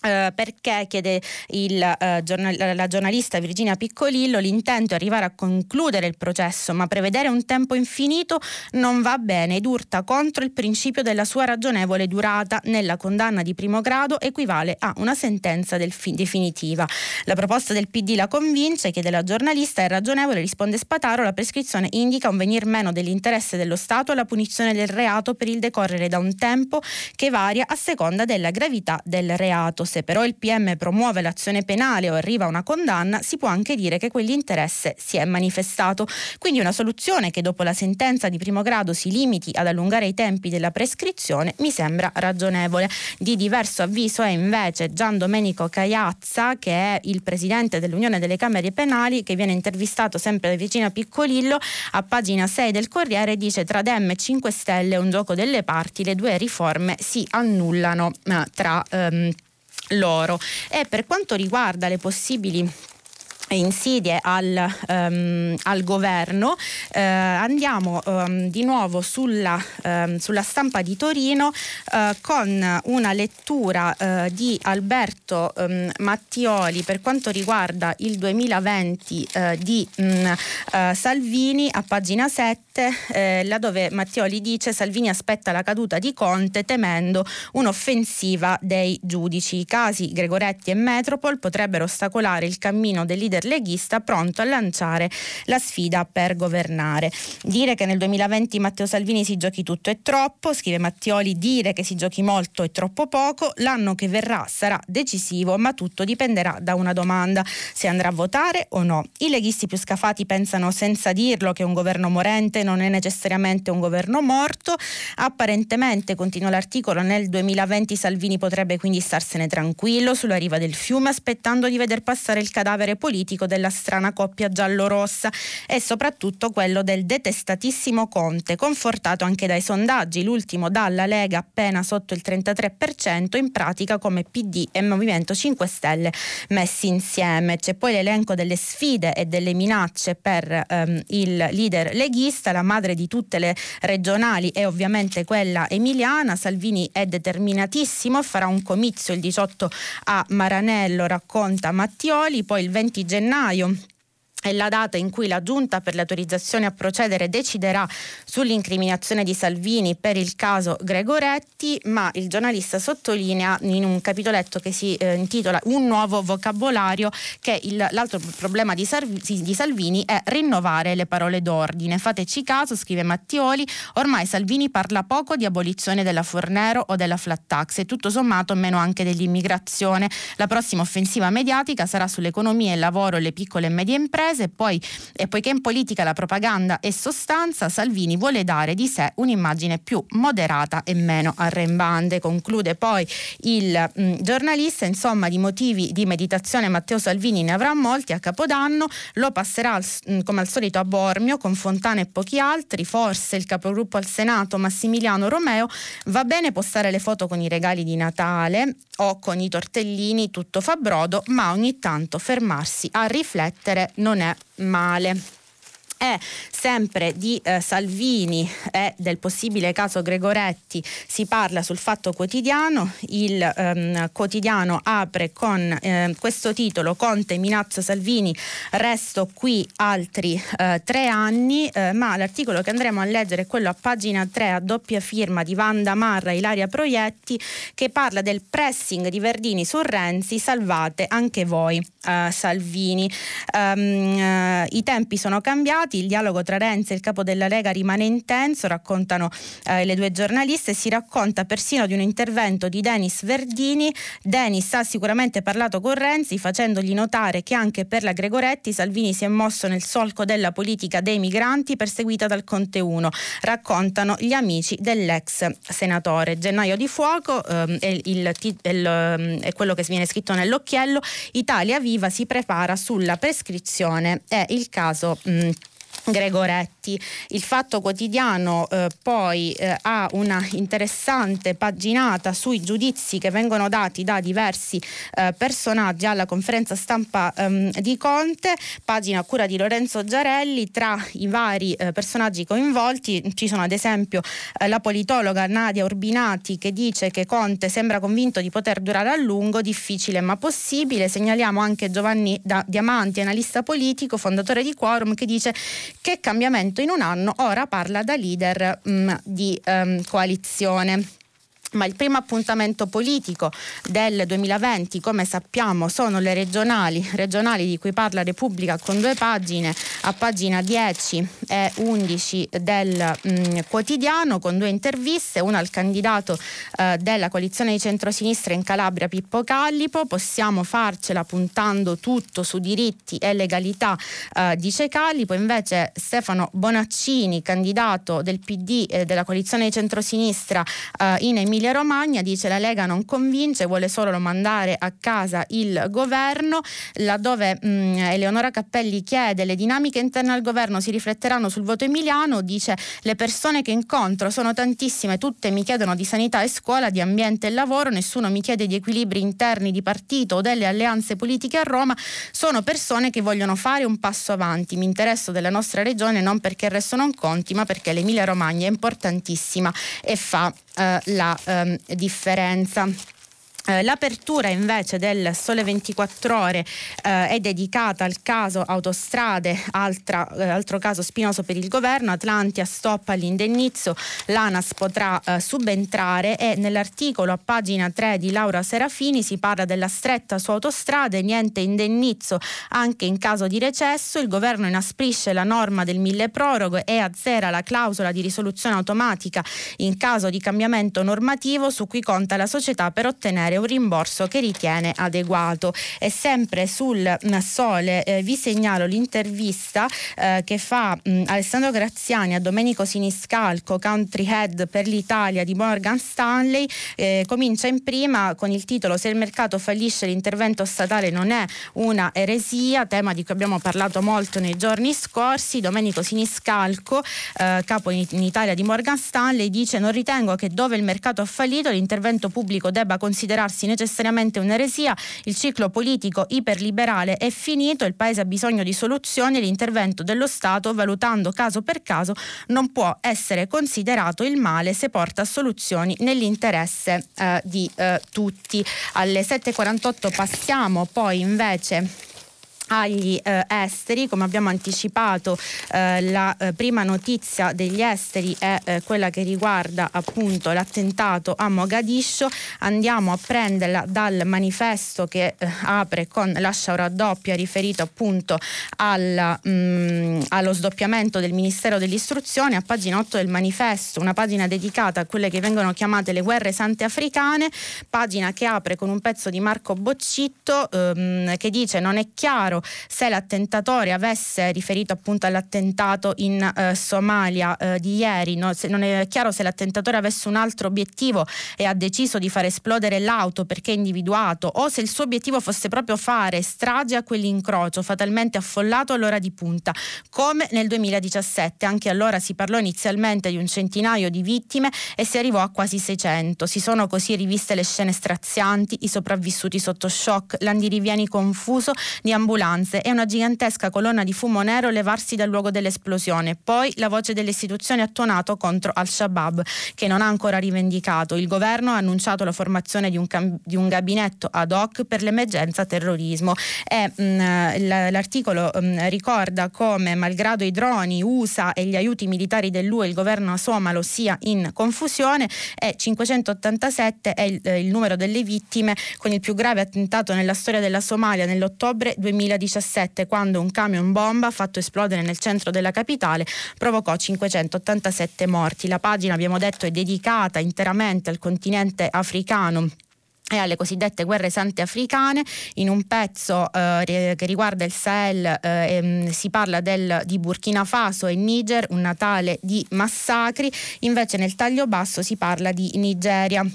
Uh, perché chiede il, uh, giornal- la giornalista Virginia Piccolillo l'intento è arrivare a concludere il processo ma prevedere un tempo infinito non va bene ed urta contro il principio della sua ragionevole durata. Nella condanna di primo grado equivale a una sentenza fi- definitiva. La proposta del PD la convince chiede la giornalista è ragionevole risponde Spataro la prescrizione indica un venir meno dell'interesse dello Stato alla punizione del reato per il decorrere da un tempo che varia a seconda della gravità del reato se però il PM promuove l'azione penale o arriva a una condanna, si può anche dire che quell'interesse si è manifestato. Quindi una soluzione che dopo la sentenza di primo grado si limiti ad allungare i tempi della prescrizione mi sembra ragionevole. Di diverso avviso è invece Gian Domenico Cagliazza, che è il presidente dell'Unione delle Camere Penali, che viene intervistato sempre da Vicina Piccolillo a pagina 6 del Corriere, dice tra Dem e 5 Stelle è un gioco delle parti, le due riforme si annullano tra... Um, loro. E per quanto riguarda le possibili insidie al, um, al governo. Uh, andiamo um, di nuovo sulla, um, sulla, stampa di Torino uh, con una lettura uh, di Alberto Mattioli per quanto riguarda il 2020 di um, Salvini a pagina 7 laddove Mattioli dice Salvini aspetta la caduta di Conte temendo un'offensiva dei giudici. I casi Gregoretti e Metropol potrebbero ostacolare il cammino del leader leghista pronto a lanciare la sfida per governare. Dire che nel 2020 Matteo Salvini si giochi tutto è troppo, scrive Mattioli, dire che si giochi molto è troppo poco, l'anno che verrà sarà decisivo, ma tutto dipenderà da una domanda, se andrà a votare o no. I leghisti più scafati pensano senza dirlo che un governo morente non è necessariamente un governo morto, apparentemente, continua l'articolo, nel 2020 Salvini potrebbe quindi starsene tranquillo sulla riva del fiume aspettando di veder passare il cadavere politico politico della strana coppia giallo-rossa e soprattutto quello del detestatissimo Conte, confortato anche dai sondaggi, l'ultimo dalla Lega appena sotto il 33%, in pratica come PD e Movimento 5 Stelle messi insieme. C'è poi l'elenco delle sfide e delle minacce per ehm, il leader leghista, la madre di tutte le regionali è ovviamente quella emiliana. Salvini è determinatissimo, farà un comizio il 18 a Maranello, racconta Mattioli, poi il 20 gennaio è la data in cui la Giunta per l'autorizzazione a procedere deciderà sull'incriminazione di Salvini per il caso Gregoretti, ma il giornalista sottolinea in un capitoletto che si eh, intitola Un nuovo vocabolario che il, l'altro problema di, di, Salvini è rinnovare le parole d'ordine. Fateci caso, scrive Mattioli, ormai Salvini parla poco di abolizione della Fornero o della flat tax e tutto sommato meno anche dell'immigrazione. La prossima offensiva mediatica sarà sull'economia, il lavoro e le piccole e medie imprese imprese e, poi, e poiché in politica la propaganda è sostanza, Salvini vuole dare di sé un'immagine più moderata e meno arrembante. Conclude poi il mh, mm, giornalista, insomma di motivi di meditazione Matteo Salvini ne avrà molti a Capodanno, lo passerà al, mh, mm, come al solito a Bormio con Fontana e pochi altri, forse il capogruppo al Senato Massimiliano Romeo, va bene postare le foto con i regali di Natale o con i tortellini, tutto fa brodo, ma ogni tanto fermarsi a riflettere non è è male è sempre di eh, Salvini e del possibile caso Gregoretti si parla sul Fatto Quotidiano. Il ehm, quotidiano apre con eh, questo titolo Conte minaccia Salvini, resto qui altri eh, tre anni, eh, ma l'articolo che andremo a leggere è quello a pagina 3 a doppia firma di Vanda Marra e Ilaria Proietti che parla del pressing di Verdini su Renzi, salvate anche voi eh, Salvini. Um, I tempi sono cambiati stati. Il dialogo tra Renzi e il capo della Lega rimane intenso, raccontano eh, le due giornaliste. Si racconta persino di un intervento di Denis Verdini. Denis ha sicuramente parlato con Renzi facendogli notare che anche per la Gregoretti Salvini si è mosso nel solco della politica dei migranti perseguita dal Conte 1. Raccontano gli amici dell'ex senatore. Gennaio di fuoco ehm, è, il, il, ehm, è quello che viene scritto nell'occhiello. Italia Viva si prepara sulla prescrizione. È il caso. Mh, Gregoretti. Il Fatto Quotidiano eh, poi eh, ha una interessante paginata sui giudizi che vengono dati da diversi eh, personaggi alla conferenza stampa ehm, di Conte, pagina a cura di Lorenzo Giarelli. Tra i vari eh, personaggi coinvolti ci sono ad esempio eh, la politologa Nadia Urbinati che dice che Conte sembra convinto di poter durare a lungo, difficile ma possibile. Segnaliamo anche Giovanni da Diamanti, analista politico, fondatore di Quorum, che dice che cambiamento in un anno ora parla da leader mh, mm, di um, coalizione ma il primo appuntamento politico del 2020, come sappiamo, sono le regionali, regionali di cui parla Repubblica con due pagine, a pagina 10 e 11 del mh, mm, quotidiano, con due interviste, una al candidato eh, della coalizione di centrosinistra in Calabria, Pippo Callipo, possiamo farcela puntando tutto su diritti e legalità, eh, dice Callipo, invece Stefano Bonaccini, candidato del PD e della coalizione di centrosinistra eh, in Emilia Emilia Romagna dice la Lega non convince, vuole solo mandare a casa il governo, laddove mh, mm, Eleonora Cappelli chiede le dinamiche interne al governo si rifletteranno sul voto emiliano, dice le persone che incontro sono tantissime, tutte mi chiedono di sanità e scuola, di ambiente e lavoro, nessuno mi chiede di equilibri interni di partito o delle alleanze politiche a Roma, sono persone che vogliono fare un passo avanti, mi interesso della nostra regione non perché il resto non conti, ma perché l'Emilia Romagna è importantissima e fa la ehm, differenza. Eh, l'apertura invece del Sole 24 Ore eh, è dedicata al caso autostrade, altra, eh, altro caso spinoso per il governo, Atlantia stoppa l'indennizzo, l'ANAS potrà eh, subentrare e nell'articolo a pagina 3 di Laura Serafini si parla della stretta su autostrade, niente indennizzo anche in caso di recesso, il governo inasprisce la norma del mille proroghe e azzera la clausola di risoluzione automatica in caso di cambiamento normativo su cui conta la società per ottenere ottenere un rimborso che ritiene adeguato. E sempre sul mm, Sole eh, vi segnalo l'intervista eh, che fa mh, mm, Alessandro Graziani a Domenico Siniscalco, country head per l'Italia di Morgan Stanley. Eh, comincia in prima con il titolo Se il mercato fallisce l'intervento statale non è una eresia, tema di cui abbiamo parlato molto nei giorni scorsi. Domenico Siniscalco, eh, capo in, in Italia di Morgan Stanley, dice non ritengo che dove il mercato ha fallito l'intervento pubblico debba considerare considerarsi necessariamente un'eresia, il ciclo politico iperliberale è finito, il Paese ha bisogno di soluzioni e l'intervento dello Stato, valutando caso per caso, non può essere considerato il male se porta a soluzioni nell'interesse eh, di eh, tutti. Alle 7.48 passiamo poi invece agli eh, esteri, come abbiamo anticipato eh, la eh, prima notizia degli esteri è eh, quella che riguarda appunto l'attentato a Mogadiscio, andiamo a prenderla dal manifesto che eh, apre con lascia ora doppia riferito appunto alla, mh, mm, allo sdoppiamento del Ministero dell'Istruzione, a pagina 8 del manifesto, una pagina dedicata a quelle che vengono chiamate le guerre sante africane, pagina che apre con un pezzo di Marco Boccitto ehm, che dice non è chiaro se l'attentatore avesse riferito appunto all'attentato in eh, Somalia eh, di ieri, no? non è chiaro se l'attentatore avesse un altro obiettivo e ha deciso di far esplodere l'auto perché individuato o se il suo obiettivo fosse proprio fare strage a quell'incrocio fatalmente affollato all'ora di punta, come nel 2017. Anche allora si parlò inizialmente di un centinaio di vittime e si arrivò a quasi 600. Si sono così riviste le scene strazianti, i sopravvissuti sotto shock, l'andirivieni confuso di ambulanze ambulanze e una gigantesca colonna di fumo nero levarsi dal luogo dell'esplosione. Poi la voce delle istituzioni ha tuonato contro Al-Shabaab, che non ha ancora rivendicato. Il governo ha annunciato la formazione di un, cam- di un gabinetto ad hoc per l'emergenza terrorismo. E, mh, mm, l'articolo mh, mm, ricorda come, malgrado i droni USA e gli aiuti militari dell'UE, il governo somalo sia in confusione e 587 è il, il numero delle vittime con il più grave attentato nella storia della Somalia nell'ottobre 2000 2017 quando un camion bomba fatto esplodere nel centro della capitale provocò 587 morti. La pagina abbiamo detto è dedicata interamente al continente africano e alle cosiddette guerre sante africane. In un pezzo eh, che riguarda il Sahel eh, ehm, si parla del, di Burkina Faso e Niger, un Natale di massacri, invece nel taglio basso si parla di Nigeria.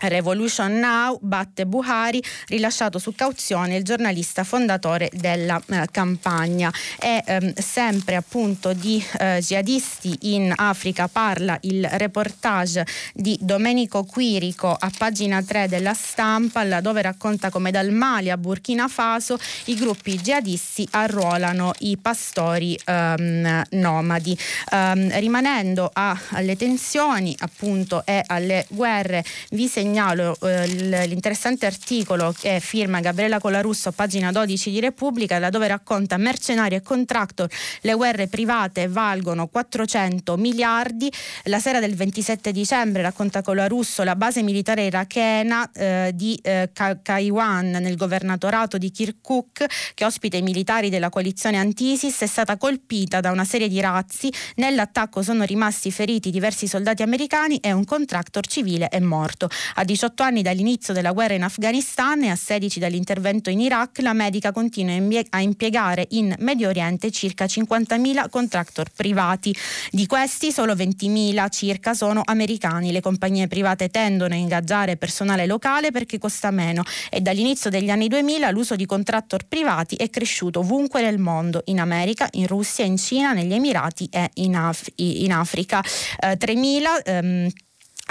Revolution Now batte Buhari, rilasciato su cauzione il giornalista fondatore della eh, campagna. E ehm, sempre appunto di eh, jihadisti in Africa parla il reportage di Domenico Quirico a pagina 3 della stampa, dove racconta come dal Mali a Burkina Faso i gruppi jihadisti arruolano i pastori ehm, nomadi. Ehm, rimanendo a, alle tensioni appunto e alle guerre, vi segnalo segnalo eh, l'interessante articolo che firma Gabriella Colarusso pagina 12 di Repubblica, da dove racconta mercenari e contractor, le guerre private valgono 400 miliardi. La sera del 27 dicembre, racconta Colarusso, la base militare irachena eh, di eh, Kaiwan nel governatorato di Kirkuk, che ospita i militari della coalizione anti-ISIS, è stata colpita da una serie di razzi. Nell'attacco sono rimasti feriti diversi soldati americani e un contractor civile è morto. A 18 anni dall'inizio della guerra in Afghanistan e a 16 dall'intervento in Iraq, la medica continua a impiegare in Medio Oriente circa 50.000 contractor privati. Di questi solo 20.000 circa sono americani. Le compagnie private tendono a ingaggiare personale locale perché costa meno e dall'inizio degli anni 2000 l'uso di contractor privati è cresciuto ovunque nel mondo, in America, in Russia, in Cina, negli Emirati e in, Af- in Africa. Eh, 3.000 ehm,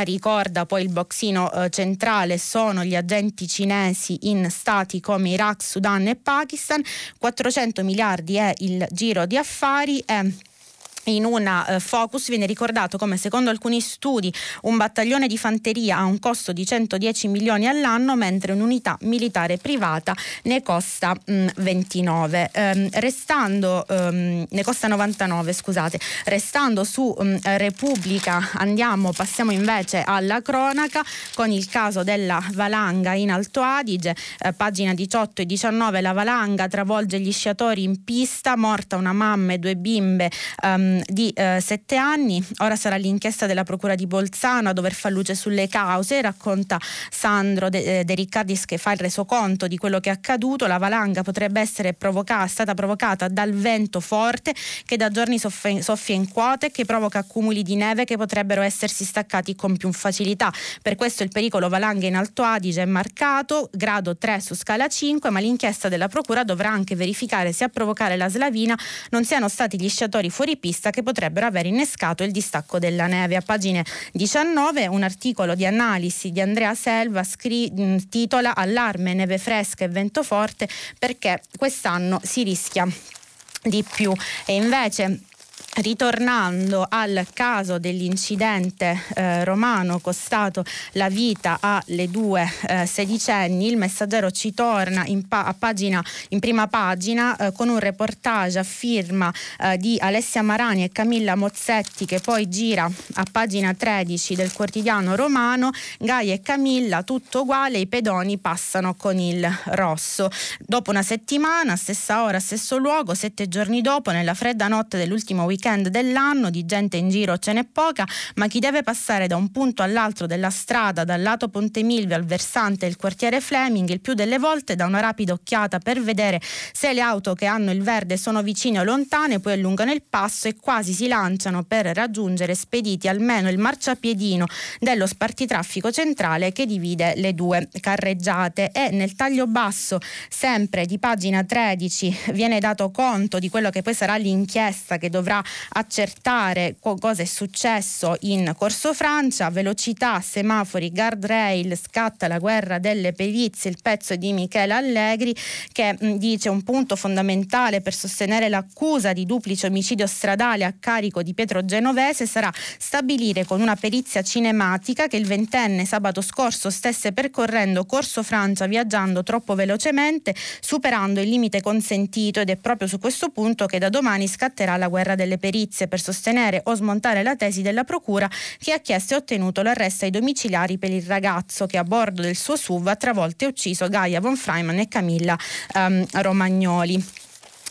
ricorda poi il boxino eh, centrale sono gli agenti cinesi in stati come Iraq, Sudan e Pakistan, 400 miliardi è il giro di affari. Eh, in una uh, focus viene ricordato come secondo alcuni studi un battaglione di fanteria ha un costo di 110 milioni all'anno mentre un'unità militare privata ne costa mh, 29 um, restando um, ne costa 99 scusate. Restando su um, Repubblica andiamo passiamo invece alla cronaca. Con il caso della valanga in Alto Adige eh, pagina 18 e 19 la valanga travolge gli sciatori in pista morta una mamma e due bimbe um, di eh, sette anni. Ora sarà l'inchiesta della Procura di Bolzano a dover far luce sulle cause. Racconta Sandro De, eh, De Riccardis che fa il resoconto di quello che è accaduto. La valanga potrebbe essere provocata, stata provocata dal vento forte che da giorni soffia, soffia in quote e che provoca accumuli di neve che potrebbero essersi staccati con più facilità. Per questo il pericolo valanghe in Alto Adige è marcato, grado 3 su scala 5, ma l'inchiesta della Procura dovrà anche verificare se a provocare la slavina non siano stati gli sciatori fuori pista vista che potrebbero aver innescato il distacco della neve. A pagine 19 un articolo di analisi di Andrea Selva scri- mm, titola Allarme, neve fresca e vento forte perché quest'anno si rischia di più e invece Ritornando al caso dell'incidente eh, romano costato la vita alle due eh, sedicenni, il messaggero ci torna in, pa- pagina, in prima pagina eh, con un reportage a firma eh, di Alessia Marani e Camilla Mozzetti che poi gira a pagina 13 del quotidiano romano. Gaia e Camilla, tutto uguale, i pedoni passano con il rosso. Dopo una settimana, stessa ora, stesso luogo, sette giorni dopo, nella fredda notte dell'ultimo weekend, weekend dell'anno, di gente in giro ce n'è poca, ma chi deve passare da un punto all'altro della strada, dal lato Ponte Milvio al versante del quartiere Fleming, il più delle volte dà una rapida occhiata per vedere se le auto che hanno il verde sono vicine o lontane, poi allungano il passo e quasi si lanciano per raggiungere spediti almeno il marciapiedino dello spartitraffico centrale che divide le due carreggiate. E nel taglio basso sempre di pagina 13 viene dato conto di quello che poi sarà l'inchiesta che dovrà accertare cosa è successo in Corso Francia, velocità, semafori, guardrail, scatta la guerra delle perizie, il pezzo di Michele Allegri che dice un punto fondamentale per sostenere l'accusa di duplice omicidio stradale a carico di Pietro Genovese sarà stabilire con una perizia cinematica che il ventenne sabato scorso stesse percorrendo Corso Francia viaggiando troppo velocemente, superando il limite consentito ed è proprio su questo punto che da domani scatterà la guerra delle le perizie per sostenere o smontare la tesi della procura che ha chiesto e ottenuto l'arresto ai domiciliari per il ragazzo che a bordo del suo SUV ha travolto e ucciso Gaia von Freiman e Camilla um, Romagnoli.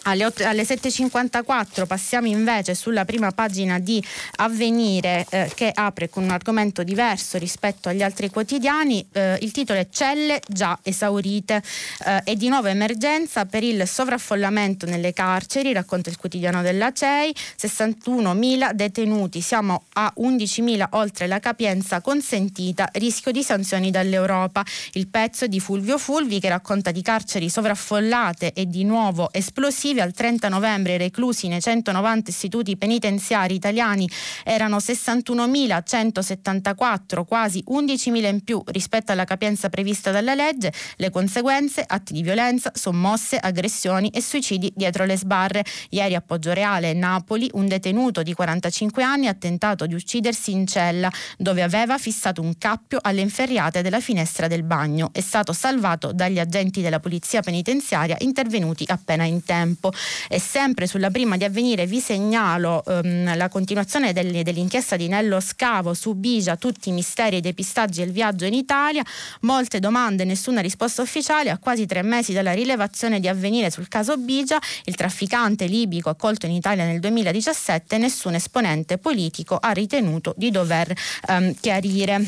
Alle, 8, alle 7.54 passiamo invece sulla prima pagina di Avvenire eh, che apre con un argomento diverso rispetto agli altri quotidiani. Eh, il titolo è Celle già esaurite eh, e di nuovo emergenza per il sovraffollamento nelle carceri, racconta il quotidiano della CEI, 61.000 detenuti, siamo a 11.000 oltre la capienza consentita, rischio di sanzioni dall'Europa. Il pezzo di Fulvio Fulvi che racconta di carceri sovraffollate e di nuovo esplosive successivi al 30 novembre reclusi nei 190 istituti penitenziari italiani erano 61.174, quasi 11.000 in più rispetto alla capienza prevista dalla legge. Le conseguenze, atti di violenza, sommosse, aggressioni e suicidi dietro le sbarre. Ieri a Poggioreale, Napoli, un detenuto di 45 anni ha tentato di uccidersi in cella dove aveva fissato un cappio alle inferriate della finestra del bagno. È stato salvato dagli agenti della polizia penitenziaria intervenuti appena in tempo tempo. E sempre sulla prima di avvenire vi segnalo ehm, la continuazione del, dell'inchiesta di Nello Scavo su Bigia, tutti i misteri, i depistaggi e il viaggio in Italia. Molte domande, nessuna risposta ufficiale. A quasi tre mesi dalla rilevazione di avvenire sul caso Bigia, il trafficante libico accolto in Italia nel 2017, nessun esponente politico ha ritenuto di dover ehm, chiarire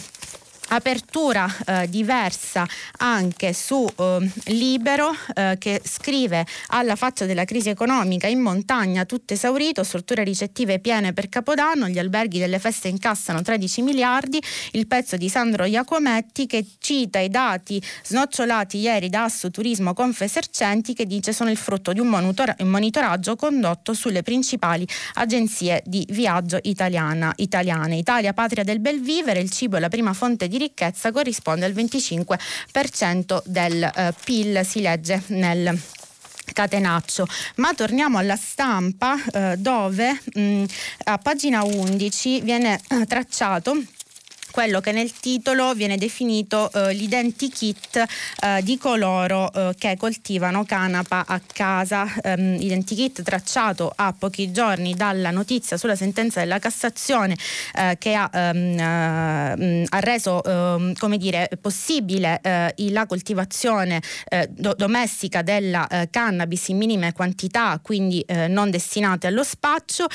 apertura eh, diversa anche su eh, Libero eh, che scrive alla faccia della crisi economica in montagna tutto esaurito, strutture ricettive piene per Capodanno, gli alberghi delle feste incassano 13 miliardi, il pezzo di Sandro Iacometti che cita i dati snocciolati ieri da Asso Turismo Confesercenti che dice sono il frutto di un, monitor- un monitoraggio condotto sulle principali agenzie di viaggio italiana, italiane. Italia, patria del bel vivere, il cibo è la prima fonte di ricchezza corrisponde al 25% del eh, PIL, si legge nel catenaccio. Ma torniamo alla stampa eh, dove mh, a pagina 11 viene eh, tracciato quello che nel titolo viene definito eh, l'identikit eh, di coloro eh, che coltivano canapa a casa. Um, identikit tracciato a pochi giorni dalla notizia sulla sentenza della Cassazione eh, che ha, um, ha reso um, dire, possibile eh, la coltivazione do- domestica della cannabis in minime quantità, quindi non destinate allo spaccio.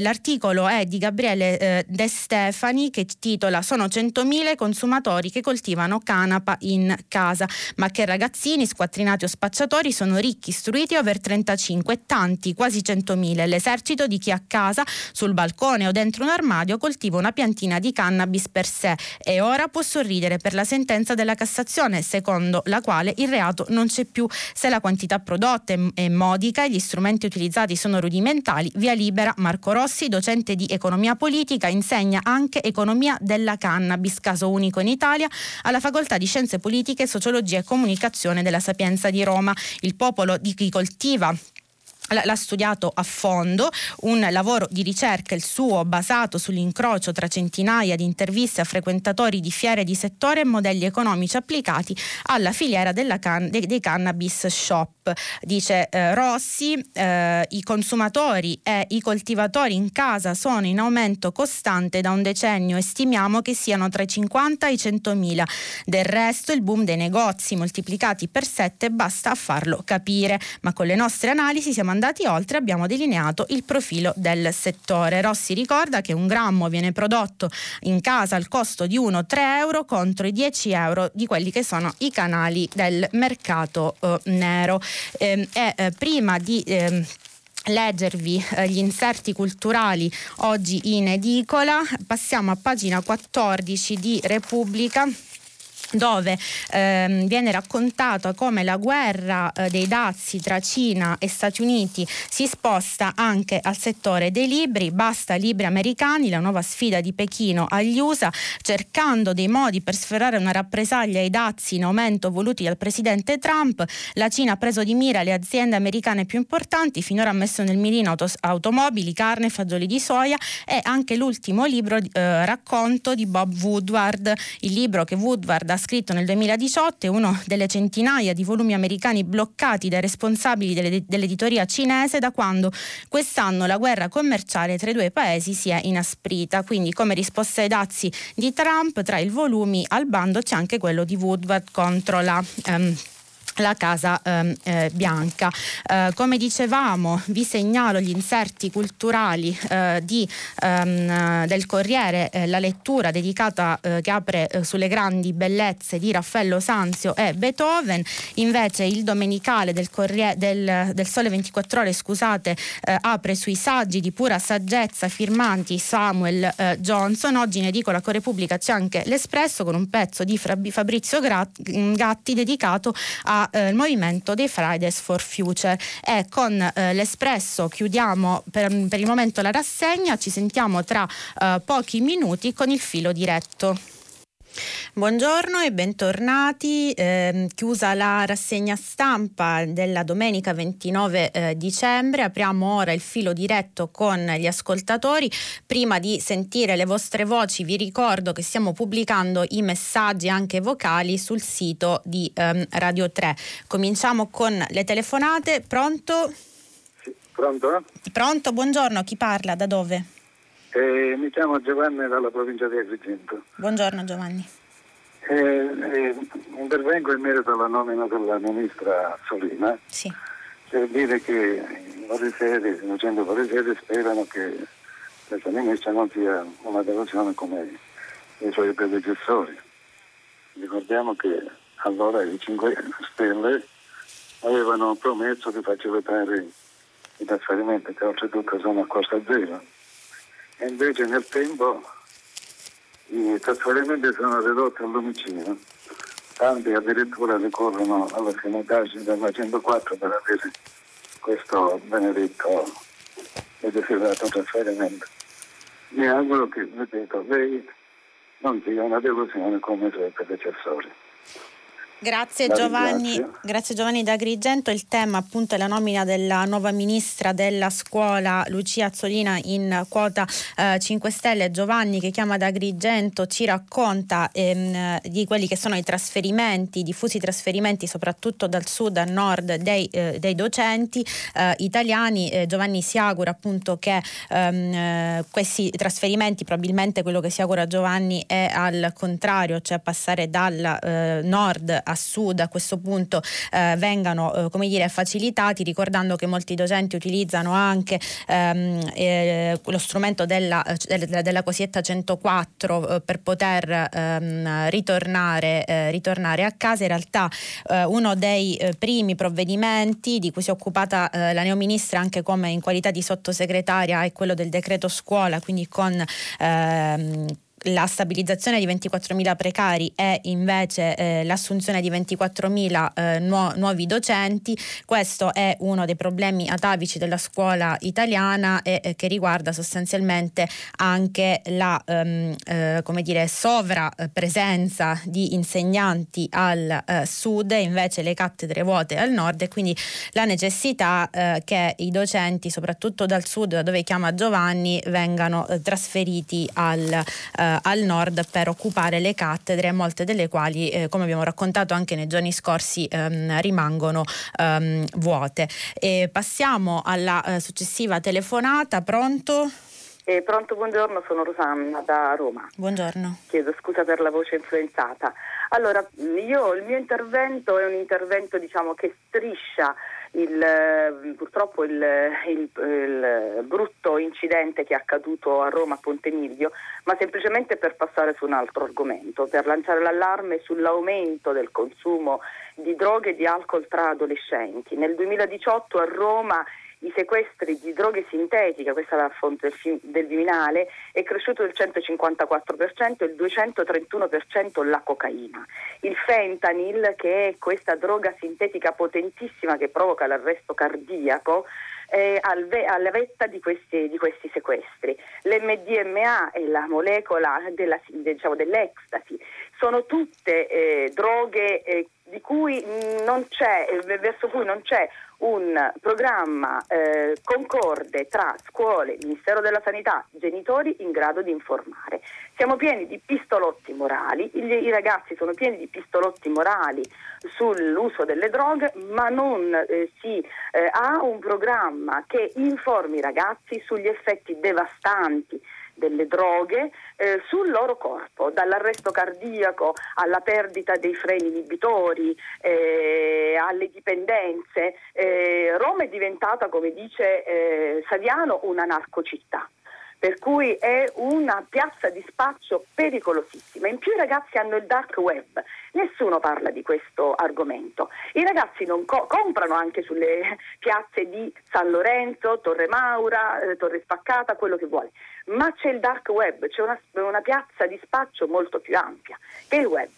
l'articolo è di Gabriele De Stefani che titola Sono 100.000 consumatori che coltivano canapa in casa, ma che ragazzini, squattrinati o spacciatori sono ricchi, istruiti over 35 tanti, quasi 100.000. L'esercito di chi a casa, sul balcone o dentro un armadio coltiva una piantina di cannabis per sé e ora può sorridere per la sentenza della Cassazione, secondo la quale il reato non c'è più se la quantità prodotta è modica e gli strumenti utilizzati sono rudimentali. Via libera Marco Rossi, docente di economia politica, insegna anche economia della cannabis cannabis, caso unico in Italia, alla Facoltà di Scienze Politiche, Sociologia e Comunicazione della Sapienza di Roma. Il popolo di chi coltiva l'ha studiato a fondo, un lavoro di ricerca, il suo basato sull'incrocio tra centinaia di interviste a frequentatori di fiere di settore e modelli economici applicati alla filiera can- dei, dei, cannabis shop. Dice eh, Rossi, eh, i consumatori e i coltivatori in casa sono in aumento costante da un decennio e stimiamo che siano tra i 50 e i 100 mila. Del resto il boom dei negozi moltiplicati per 7 basta a farlo capire, ma con le nostre analisi siamo andati oltre abbiamo delineato il profilo del settore. Rossi ricorda che un grammo viene prodotto in casa al costo di 1-3 euro contro i 10 euro di quelli che sono i canali del mercato eh, nero. Eh, eh, prima di ehm, leggervi eh, gli inserti culturali oggi in edicola. Passiamo a pagina 14 di Repubblica dove ehm, viene raccontato come la guerra eh, dei dazi tra Cina e Stati Uniti si sposta anche al settore dei libri, basta libri americani, la nuova sfida di Pechino agli USA, cercando dei modi per sferrare una rappresaglia ai dazi in aumento voluti dal presidente Trump, la Cina ha preso di mira le aziende americane più importanti, finora ha messo nel mirino autos- automobili, carne, fagioli di soia e anche l'ultimo libro eh, racconto di Bob Woodward, il libro che Woodward ha ha scritto nel 2018, è uno delle centinaia di volumi americani bloccati dai responsabili delle, dell'editoria cinese da quando quest'anno la guerra commerciale tra i due paesi si è inasprita. Quindi come risposta ai dazi di Trump, tra i volumi al bando c'è anche quello di Woodward contro la... Um, la Casa ehm, eh, Bianca. Eh, come dicevamo, vi segnalo gli inserti culturali eh, di, ehm, del Corriere, eh, la lettura dedicata eh, che apre eh, sulle grandi bellezze di Raffaello Sanzio e Beethoven, invece il domenicale del, Corriere, del, del Sole 24 ore scusate, apre sui saggi di pura saggezza firmanti Samuel Johnson. Oggi in edicola con Repubblica c'è anche l'Espresso con un pezzo di Fabrizio Gatti dedicato a eh, il movimento dei Fridays for Future. E con eh, l'Espresso chiudiamo per, per, il momento la rassegna, ci sentiamo tra eh, pochi minuti con il filo diretto. Buongiorno e bentornati. Eh, chiusa la rassegna stampa della domenica 29 eh, dicembre, apriamo ora il filo diretto con gli ascoltatori. Prima di sentire le vostre voci vi ricordo che stiamo pubblicando i messaggi anche vocali sul sito di ehm, Radio 3. Cominciamo con le telefonate. Pronto? Sì, pronto? Pronto, buongiorno. Chi parla? Da dove? Eh, mi chiamo Giovanni dalla provincia di Agrigento. Buongiorno Giovanni. Eh, eh, intervengo in merito alla nomina della ministra Solina sì. per dire che i Poliseri, i docenti Poliseri sperano che questa ministra non sia una delusione come i suoi predecessori. Ricordiamo che allora i 5 Stelle avevano promesso di facilitare i trasferimenti che oltretutto sono a costa zero e invece nel tempo i trasferimenti sono ridotti al lumicino, tanti addirittura ricorrono alla finitagine della 104 per avere questo benedetto e desiderato trasferimento. Mi auguro che, ripeto, lei non sia una delusione come i suoi predecessori. Grazie Giovanni, grazie Giovanni D'Agrigento. Il tema appunto è la nomina della nuova ministra della scuola Lucia Azzolina in quota eh, 5 Stelle. Giovanni che chiama D'Agrigento ci racconta ehm, di quelli che sono i trasferimenti, diffusi trasferimenti soprattutto dal sud al nord dei, eh, dei docenti eh, italiani. Eh, Giovanni si augura appunto che ehm, eh, questi trasferimenti, probabilmente quello che si augura Giovanni è al contrario, cioè passare dal eh, nord a sud a questo punto eh, vengano eh, come dire, facilitati, ricordando che molti docenti utilizzano anche ehm, eh, lo strumento della, della, della cosiddetta 104 eh, per poter ehm, ritornare, ritornare, a casa. In realtà uno dei primi provvedimenti di cui si è occupata la neoministra anche come in qualità di sottosegretaria è quello del decreto scuola, quindi con ehm, la stabilizzazione di 24.000 precari e invece eh, l'assunzione di 24.000 eh, nuo- nuovi docenti. Questo è uno dei problemi atavici della scuola italiana e eh, che riguarda sostanzialmente anche la ehm, eh, come dire, sovrapresenza di insegnanti al eh, sud e invece le cattedre vuote al nord e quindi la necessità eh, che i docenti, soprattutto dal sud, dove chiama Giovanni, vengano trasferiti al eh, al nord per occupare le cattedre, molte delle quali, eh, come abbiamo raccontato anche nei giorni scorsi, ehm, rimangono ehm, vuote. E passiamo alla eh, successiva telefonata. Pronto? Eh, pronto, buongiorno, sono Rosanna da Roma. Buongiorno. Chiedo scusa per la voce influenzata. Allora, io il mio intervento è un intervento diciamo, che striscia il, eh, purtroppo il, il, il, brutto incidente che è accaduto a Roma a Ponte Milvio, ma semplicemente per passare su un altro argomento, per lanciare l'allarme sull'aumento del consumo di droghe e di alcol tra adolescenti. Nel 2018 a Roma i sequestri di droghe sintetiche, questa è la fonte del, del Viminale, è cresciuto del 154% e il 231% la cocaina. Il fentanyl, che è questa droga sintetica potentissima che provoca l'arresto cardiaco, ve- alla vetta di questi, di questi, sequestri. L'MDMA è la molecola della, diciamo, dell'ecstasy, sono tutte eh, droghe eh, cui c'è, eh, verso cui non c'è un programma eh, concorde tra scuole, Ministero della Sanità, genitori in grado di informare. Siamo pieni di pistolotti morali, i, i ragazzi sono pieni di pistolotti morali sull'uso delle droghe, ma non eh, si eh, ha un programma che informi i ragazzi sugli effetti devastanti delle droghe eh, sul loro corpo, dall'arresto cardiaco alla perdita dei freni inibitori, eh, alle dipendenze. Eh, Roma è diventata, come dice eh, Saviano, una narcocittà per cui è una piazza di spaccio pericolosissima. In più i ragazzi hanno il dark web, nessuno parla di questo argomento. I ragazzi co- comprano anche sulle piazze di San Lorenzo, Torre Maura, eh, Torre Spaccata, quello che vuole, ma c'è il dark web, c'è una, una piazza di spaccio molto più ampia, che il web.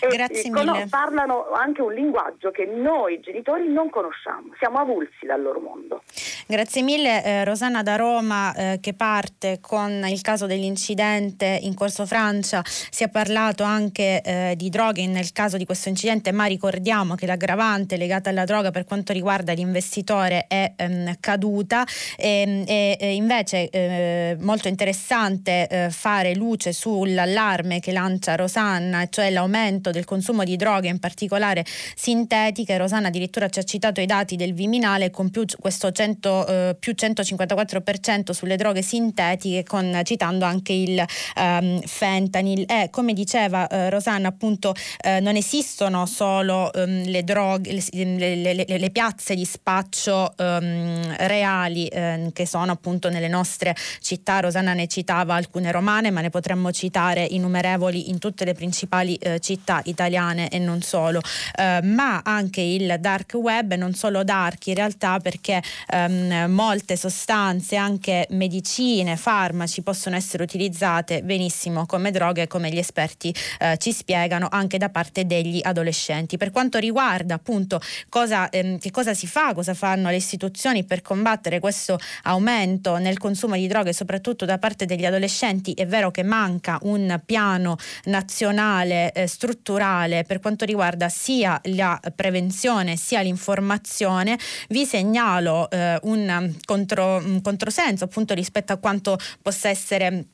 E Grazie mille. parlano anche un linguaggio che noi genitori non conosciamo, siamo avulsi dal loro mondo. Grazie mille eh, Rosanna da Roma eh, che parte con il caso dell'incidente in Corso Francia, si è parlato anche eh, di droghe nel caso di questo incidente, ma ricordiamo che l'aggravante legata alla droga per quanto riguarda l'investitore è ehm, caduta e, e, e invece eh, molto interessante eh, fare luce sull'allarme che lancia Rosanna, cioè l'aumento aumento del consumo di droghe, in particolare sintetiche. Rosanna addirittura ci ha citato i dati del Viminale con più, questo 100, eh, più 154% sulle droghe sintetiche, con, citando anche il um, fentanyl. E come diceva eh, Rosanna, appunto, eh, non esistono solo um, le droghe, le, le, le, le, piazze di spaccio um, reali ehm, che sono appunto nelle nostre città. Rosanna ne citava alcune romane, ma ne potremmo citare innumerevoli in tutte le principali eh, italiane e non solo, eh, ma anche il dark web, non solo dark in realtà perché ehm, molte sostanze, anche medicine, farmaci possono essere utilizzate benissimo come droghe, come gli esperti eh, ci spiegano, anche da parte degli adolescenti. Per quanto riguarda appunto cosa, ehm, che cosa si fa, cosa fanno le istituzioni per combattere questo aumento nel consumo di droghe, soprattutto da parte degli adolescenti, è vero che manca un piano nazionale eh, strutturale strutturale per quanto riguarda sia la prevenzione sia l'informazione, vi segnalo eh, un, contro, un controsenso appunto rispetto a quanto possa essere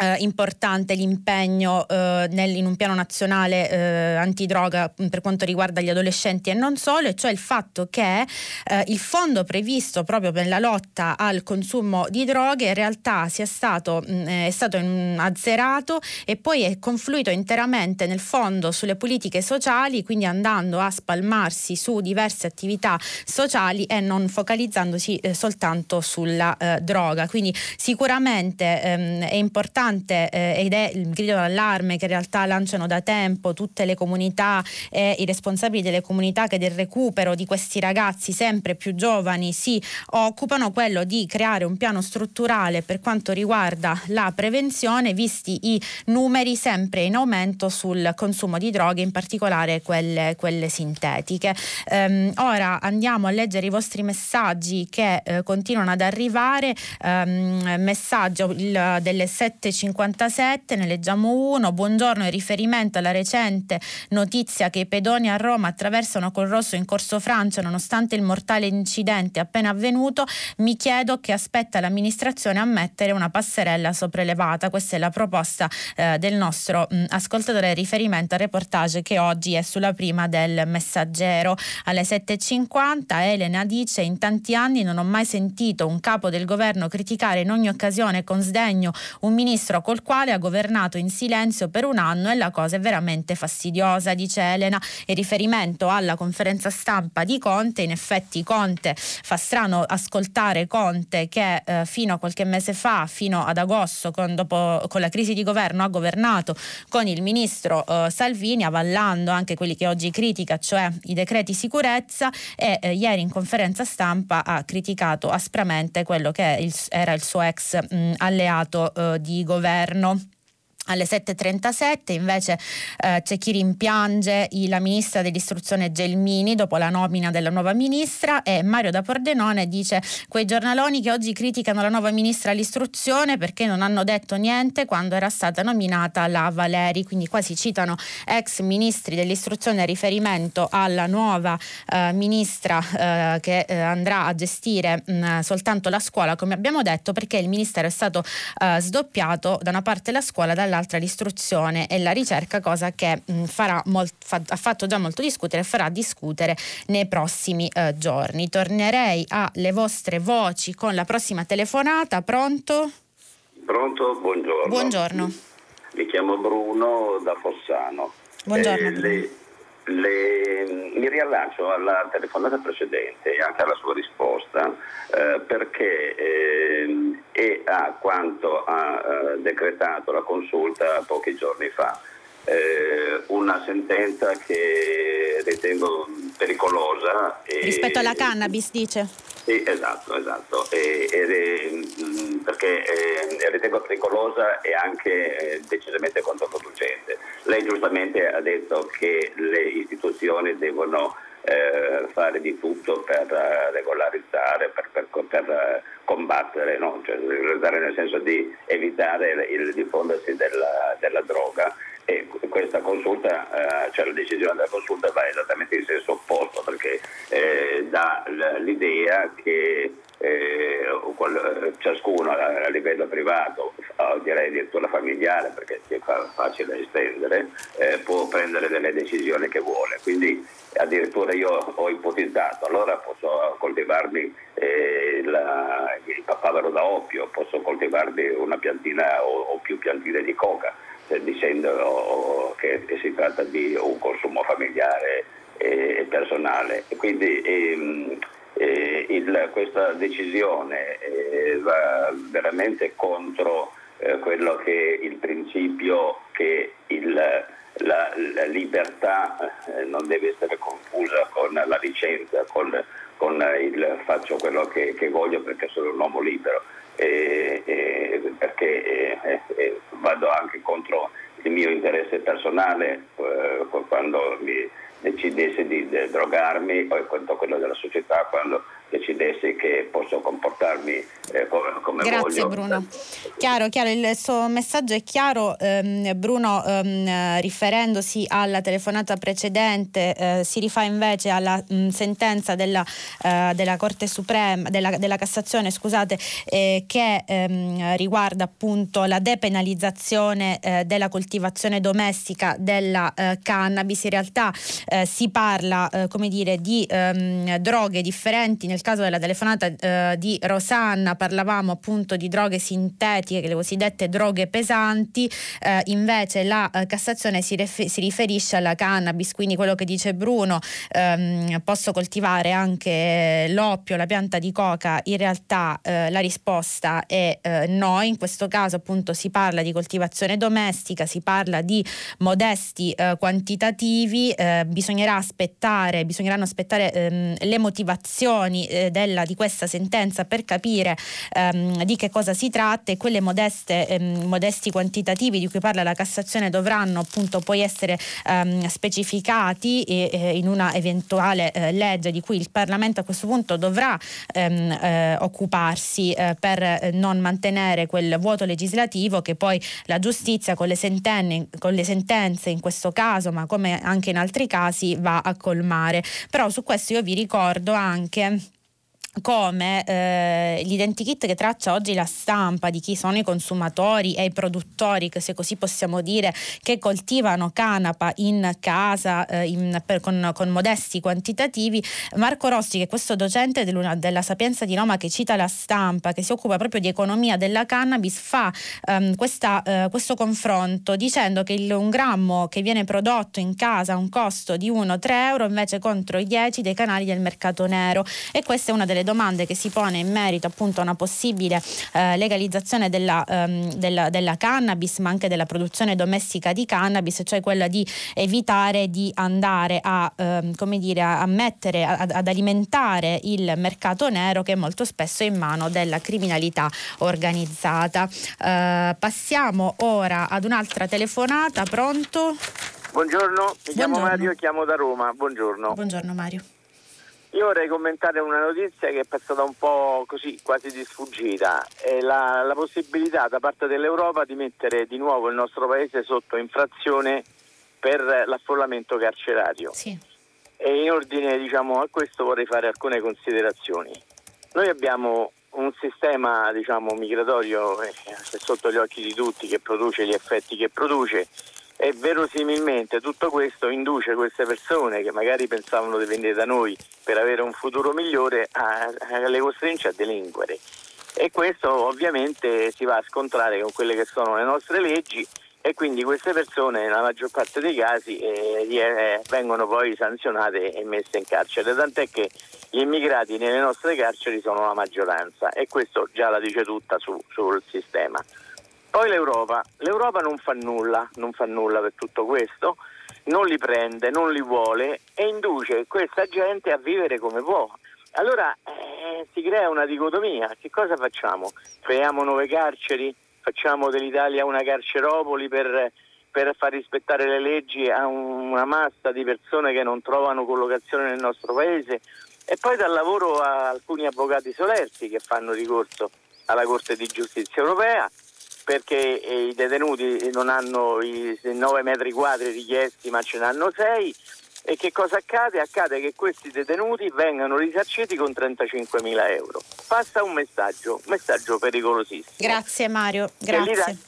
eh, importante l'impegno eh, nel, in un piano nazionale eh, antidroga per quanto riguarda gli adolescenti e non solo, e cioè il fatto che eh, il fondo previsto proprio per la lotta al consumo di droghe in realtà sia stato, mh, mm, è stato mh, azzerato e poi è confluito interamente nel fondo sulle politiche sociali, quindi andando a spalmarsi su diverse attività sociali e non focalizzandosi eh, soltanto sulla eh, droga. Quindi sicuramente ehm, è importante importante eh, ed è il grido d'allarme che in realtà lanciano da tempo tutte le comunità e i responsabili delle comunità che del recupero di questi ragazzi sempre più giovani si occupano, quello di creare un piano strutturale per quanto riguarda la prevenzione, visti i numeri sempre in aumento sul consumo di droghe, in particolare quelle, quelle sintetiche. Um, ora andiamo a leggere i vostri messaggi che eh, continuano ad arrivare. Um, messaggio il, delle 7 57, ne leggiamo uno. Buongiorno, in riferimento alla recente notizia che i pedoni a Roma attraversano col rosso in corso Francia nonostante il mortale incidente appena avvenuto, mi chiedo che aspetta l'amministrazione a mettere una passerella sopraelevata. Questa è la proposta eh, del nostro mh, ascoltatore in riferimento al reportage che oggi è sulla prima del messaggero. Alle 7.50 Elena dice in tanti anni non ho mai sentito un capo del governo criticare in ogni occasione con sdegno un ministro ministro col quale ha governato in silenzio per un anno e la cosa è veramente fastidiosa, dice Elena. In riferimento alla conferenza stampa di Conte, in effetti Conte fa strano ascoltare Conte che eh, fino a qualche mese fa, fino ad agosto, con, dopo, con la crisi di governo, ha governato con il ministro eh, Salvini, avallando anche quelli che oggi critica, cioè i decreti sicurezza e eh, ieri in conferenza stampa ha criticato aspramente quello che il, era il suo ex mh, alleato eh, di governo governo. Alle 7.37 invece eh, c'è chi rimpiange la ministra dell'istruzione Gelmini dopo la nomina della nuova ministra e Mario da Pordenone dice quei giornaloni che oggi criticano la nuova ministra dell'istruzione perché non hanno detto niente quando era stata nominata la Valeri, quindi qua si citano ex ministri dell'istruzione a riferimento alla nuova eh, ministra eh, che eh, andrà a gestire mh, soltanto la scuola come abbiamo detto perché il ministero è stato eh, sdoppiato da una parte la scuola dall'altra dall'altra l'istruzione e la ricerca, cosa che mh, molt, fa, ha fatto già molto discutere e farà discutere nei prossimi eh, giorni. Tornerei alle vostre voci con la prossima telefonata. Pronto? Pronto, buongiorno. Buongiorno. Mi chiamo Bruno da Fossano. Buongiorno. Eh, le, le, mi riallaccio alla telefonata precedente e anche alla sua risposta eh, perché eh, è a quanto ha eh, decretato la consulta pochi giorni fa. Eh, una sentenza che ritengo pericolosa. Rispetto alla cannabis, dice? Sì, esatto, esatto. E, e, mm, perché eh, ritengo pericolosa e anche eh, decisamente controproducente. Lei giustamente ha detto che le istituzioni devono eh, fare di tutto per uh, regolarizzare, per, per, per uh, combattere, no? cioè, nel senso di evitare il, il diffondersi della, della droga e questa consulta, eh, cioè la decisione della consulta va esattamente in senso opposto perché eh, dà l'idea che eh, ciascuno a, livello privato, direi addirittura familiare perché è facile estendere, può prendere delle decisioni che vuole. Quindi addirittura io ho ipotizzato, allora posso coltivarmi il papavero da oppio, posso coltivarmi una piantina o più piantine di coca dicendo che, che, si tratta di un consumo familiare e personale. Quindi ehm, eh, il, questa decisione eh, va veramente contro eh, quello che il principio che il, la, la, libertà eh, non deve essere confusa con la licenza, con, con il faccio quello che, che voglio perché sono un uomo libero eh, eh, perché vado anche contro il mio interesse personale eh, quando mi decidessi di, di drogarmi o contro quello della società quando decidessi che posso comportarmi eh, come, Grazie, voglio. Bruno. Chiaro, chiaro, il suo messaggio è chiaro. Ehm, Bruno, ehm, riferendosi alla telefonata precedente, eh, si rifà invece alla mh, sentenza della, eh, della, Corte Suprema, della, della Cassazione, scusate, eh, che ehm, riguarda appunto la depenalizzazione eh, della coltivazione domestica della eh, cannabis. In realtà si parla, come dire, di ehm, droghe differenti nel nel caso della telefonata eh, di Rosanna parlavamo appunto di droghe sintetiche, le cosiddette droghe pesanti, eh, invece la eh, Cassazione si, ref- si, riferisce alla cannabis, quindi quello che dice Bruno, ehm, posso coltivare anche l'oppio, la pianta di coca, in realtà eh, la risposta è eh, no, in questo caso appunto si parla di coltivazione domestica, si parla di modesti eh, quantitativi, bisognerà aspettare, bisogneranno aspettare ehm, le motivazioni eh, della, di questa sentenza per capire ehm, di che cosa si tratta e quelle modeste, ehm, modesti quantitativi di cui parla la Cassazione dovranno appunto poi essere ehm, specificati e, eh, in una eventuale eh, legge di cui il Parlamento a questo punto dovrà ehm, eh, occuparsi eh, per non mantenere quel vuoto legislativo che poi la giustizia con le, senten- con le sentenze in questo caso ma come anche in altri casi va a colmare. Però su questo io vi ricordo anche come eh, l'identikit che traccia oggi la stampa di chi sono i consumatori e i produttori, se così possiamo dire, che coltivano canapa in casa eh, in, per, con, con, modesti quantitativi. Marco Rossi, che è questo docente della Sapienza di Roma che cita la stampa, che si occupa proprio di economia della cannabis, fa ehm, questa, eh, questo confronto dicendo che il, un grammo che viene prodotto in casa ha un costo di 1-3 euro invece contro i 10 dei canali del mercato nero e questa è una delle delle domande che si pone in merito appunto a una possibile eh, legalizzazione della, ehm, della, della, cannabis, ma anche della produzione domestica di cannabis, cioè quella di evitare di andare a, ehm, come dire, a mettere, a, ad alimentare il mercato nero che molto spesso è in mano della criminalità organizzata. Eh, passiamo ora ad un'altra telefonata, pronto? Buongiorno, mi chiamo Mario e chiamo da Roma. Buongiorno. Buongiorno Mario. Io vorrei commentare una notizia che è passata un po' così, quasi di sfuggita. È la, la possibilità da parte dell'Europa di mettere di nuovo il nostro paese sotto infrazione per l'affollamento carcerario. Sì. E in ordine diciamo, a questo vorrei fare alcune considerazioni. Noi abbiamo un sistema diciamo, migratorio eh, sotto gli occhi di tutti che produce gli effetti che produce e verosimilmente tutto questo induce queste persone che magari pensavano di venire da noi per avere un futuro migliore a, a le costringe a delinquere e questo ovviamente si va a scontrare con quelle che sono le nostre leggi e quindi queste persone nella maggior parte dei casi eh, eh, vengono poi sanzionate e messe in carcere, tant'è che gli immigrati nelle nostre carceri sono la maggioranza e questo già la dice tutta su, sul sistema. Poi l'Europa, l'Europa non fa nulla, non fa nulla per tutto questo, non li prende, non li vuole e induce questa gente a vivere come può. Allora eh, si crea una dicotomia, che cosa facciamo? Creiamo nuove carceri? Facciamo dell'Italia una carceropoli per, per far rispettare le leggi a una massa di persone che non trovano collocazione nel nostro paese? E poi dal lavoro a alcuni avvocati solerti che fanno ricorso alla Corte di Giustizia Europea perché i detenuti non hanno i 9 metri quadri richiesti ma ce n'hanno 6 e che cosa accade? Accade che questi detenuti vengano risarciti con 35 mila euro. Passa un messaggio, un messaggio pericolosissimo. Grazie Mario, grazie.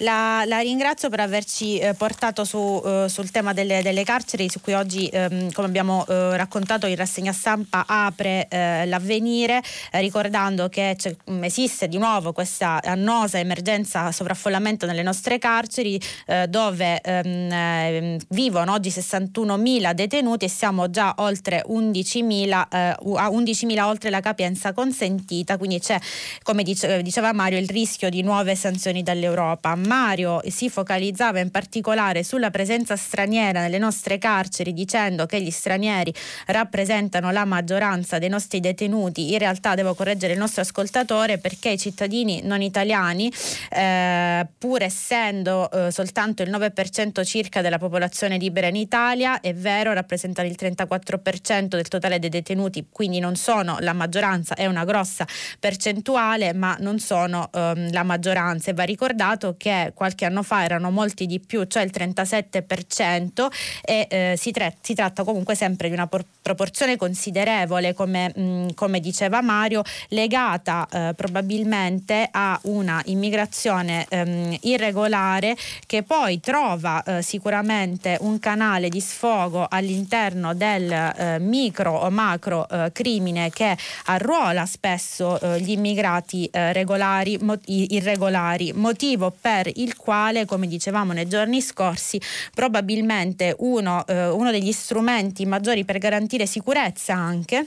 La, la, ringrazio per averci eh, portato su, eh, sul tema delle, delle, carceri su cui oggi, ehm, come abbiamo eh, raccontato in rassegna stampa, apre eh, l'avvenire, eh, ricordando che mm, esiste di nuovo questa annosa emergenza sovraffollamento nelle nostre carceri eh, dove ehm, vivono oggi 61.000 detenuti e siamo già oltre 11.000, a 11.000 oltre la capienza consentita, quindi c'è, come dice, diceva Mario, il rischio di nuove sanzioni dall'Europa Mario si focalizzava in particolare sulla presenza straniera nelle nostre carceri dicendo che gli stranieri rappresentano la maggioranza dei nostri detenuti, in realtà devo correggere il nostro ascoltatore perché i cittadini non italiani, eh, pur essendo eh, soltanto il 9% circa della popolazione libera in Italia, è vero, rappresentano il 34% del totale dei detenuti, quindi non sono la maggioranza, è una grossa percentuale, ma non sono ehm, la maggioranza. E va ricordato che qualche anno fa erano molti di più, cioè il 37% e eh, si, tra- si, tratta comunque sempre di una por- proporzione considerevole, come, mh, come, diceva Mario, legata eh, probabilmente a una immigrazione ehm, irregolare che poi trova eh, sicuramente un canale di sfogo all'interno del eh, micro o macro eh, crimine che arruola spesso eh, gli immigrati regolari, mo- irregolari, motivo per per il quale, come dicevamo nei giorni scorsi, probabilmente uno, eh, uno degli strumenti maggiori per garantire sicurezza anche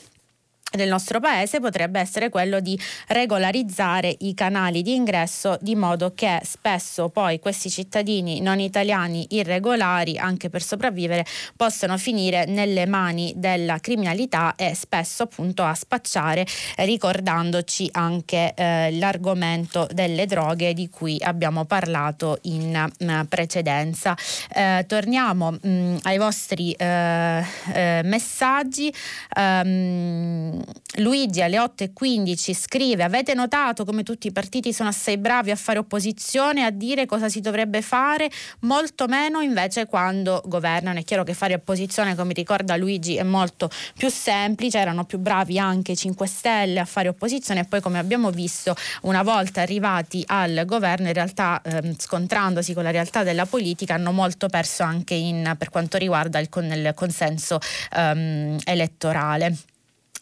del nostro paese potrebbe essere quello di regolarizzare i canali di ingresso di modo che spesso poi questi cittadini non italiani irregolari anche per sopravvivere possano finire nelle mani della criminalità e spesso appunto a spacciare ricordandoci anche eh, l'argomento delle droghe di cui abbiamo parlato in uh, precedenza. Eh, torniamo mh, mm, ai vostri eh, eh messaggi. Um, Luigi alle 8.15 scrive avete notato come tutti i partiti sono assai bravi a fare opposizione, a dire cosa si dovrebbe fare, molto meno invece quando governano. È chiaro che fare opposizione, come ricorda Luigi, è molto più semplice, erano più bravi anche i 5 Stelle a fare opposizione e poi come abbiamo visto una volta arrivati al governo in realtà ehm, scontrandosi con la realtà della politica hanno molto perso anche in, per quanto riguarda il, con, il consenso ehm, elettorale.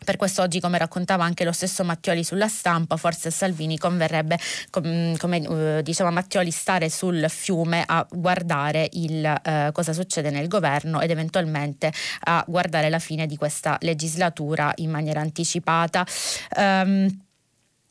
Per questo oggi, come raccontava anche lo stesso Mattioli sulla stampa, forse a Salvini converrebbe, com, come uh, diceva Mattioli, stare sul fiume a guardare il, uh, cosa succede nel governo ed eventualmente a guardare la fine di questa legislatura in maniera anticipata. Um,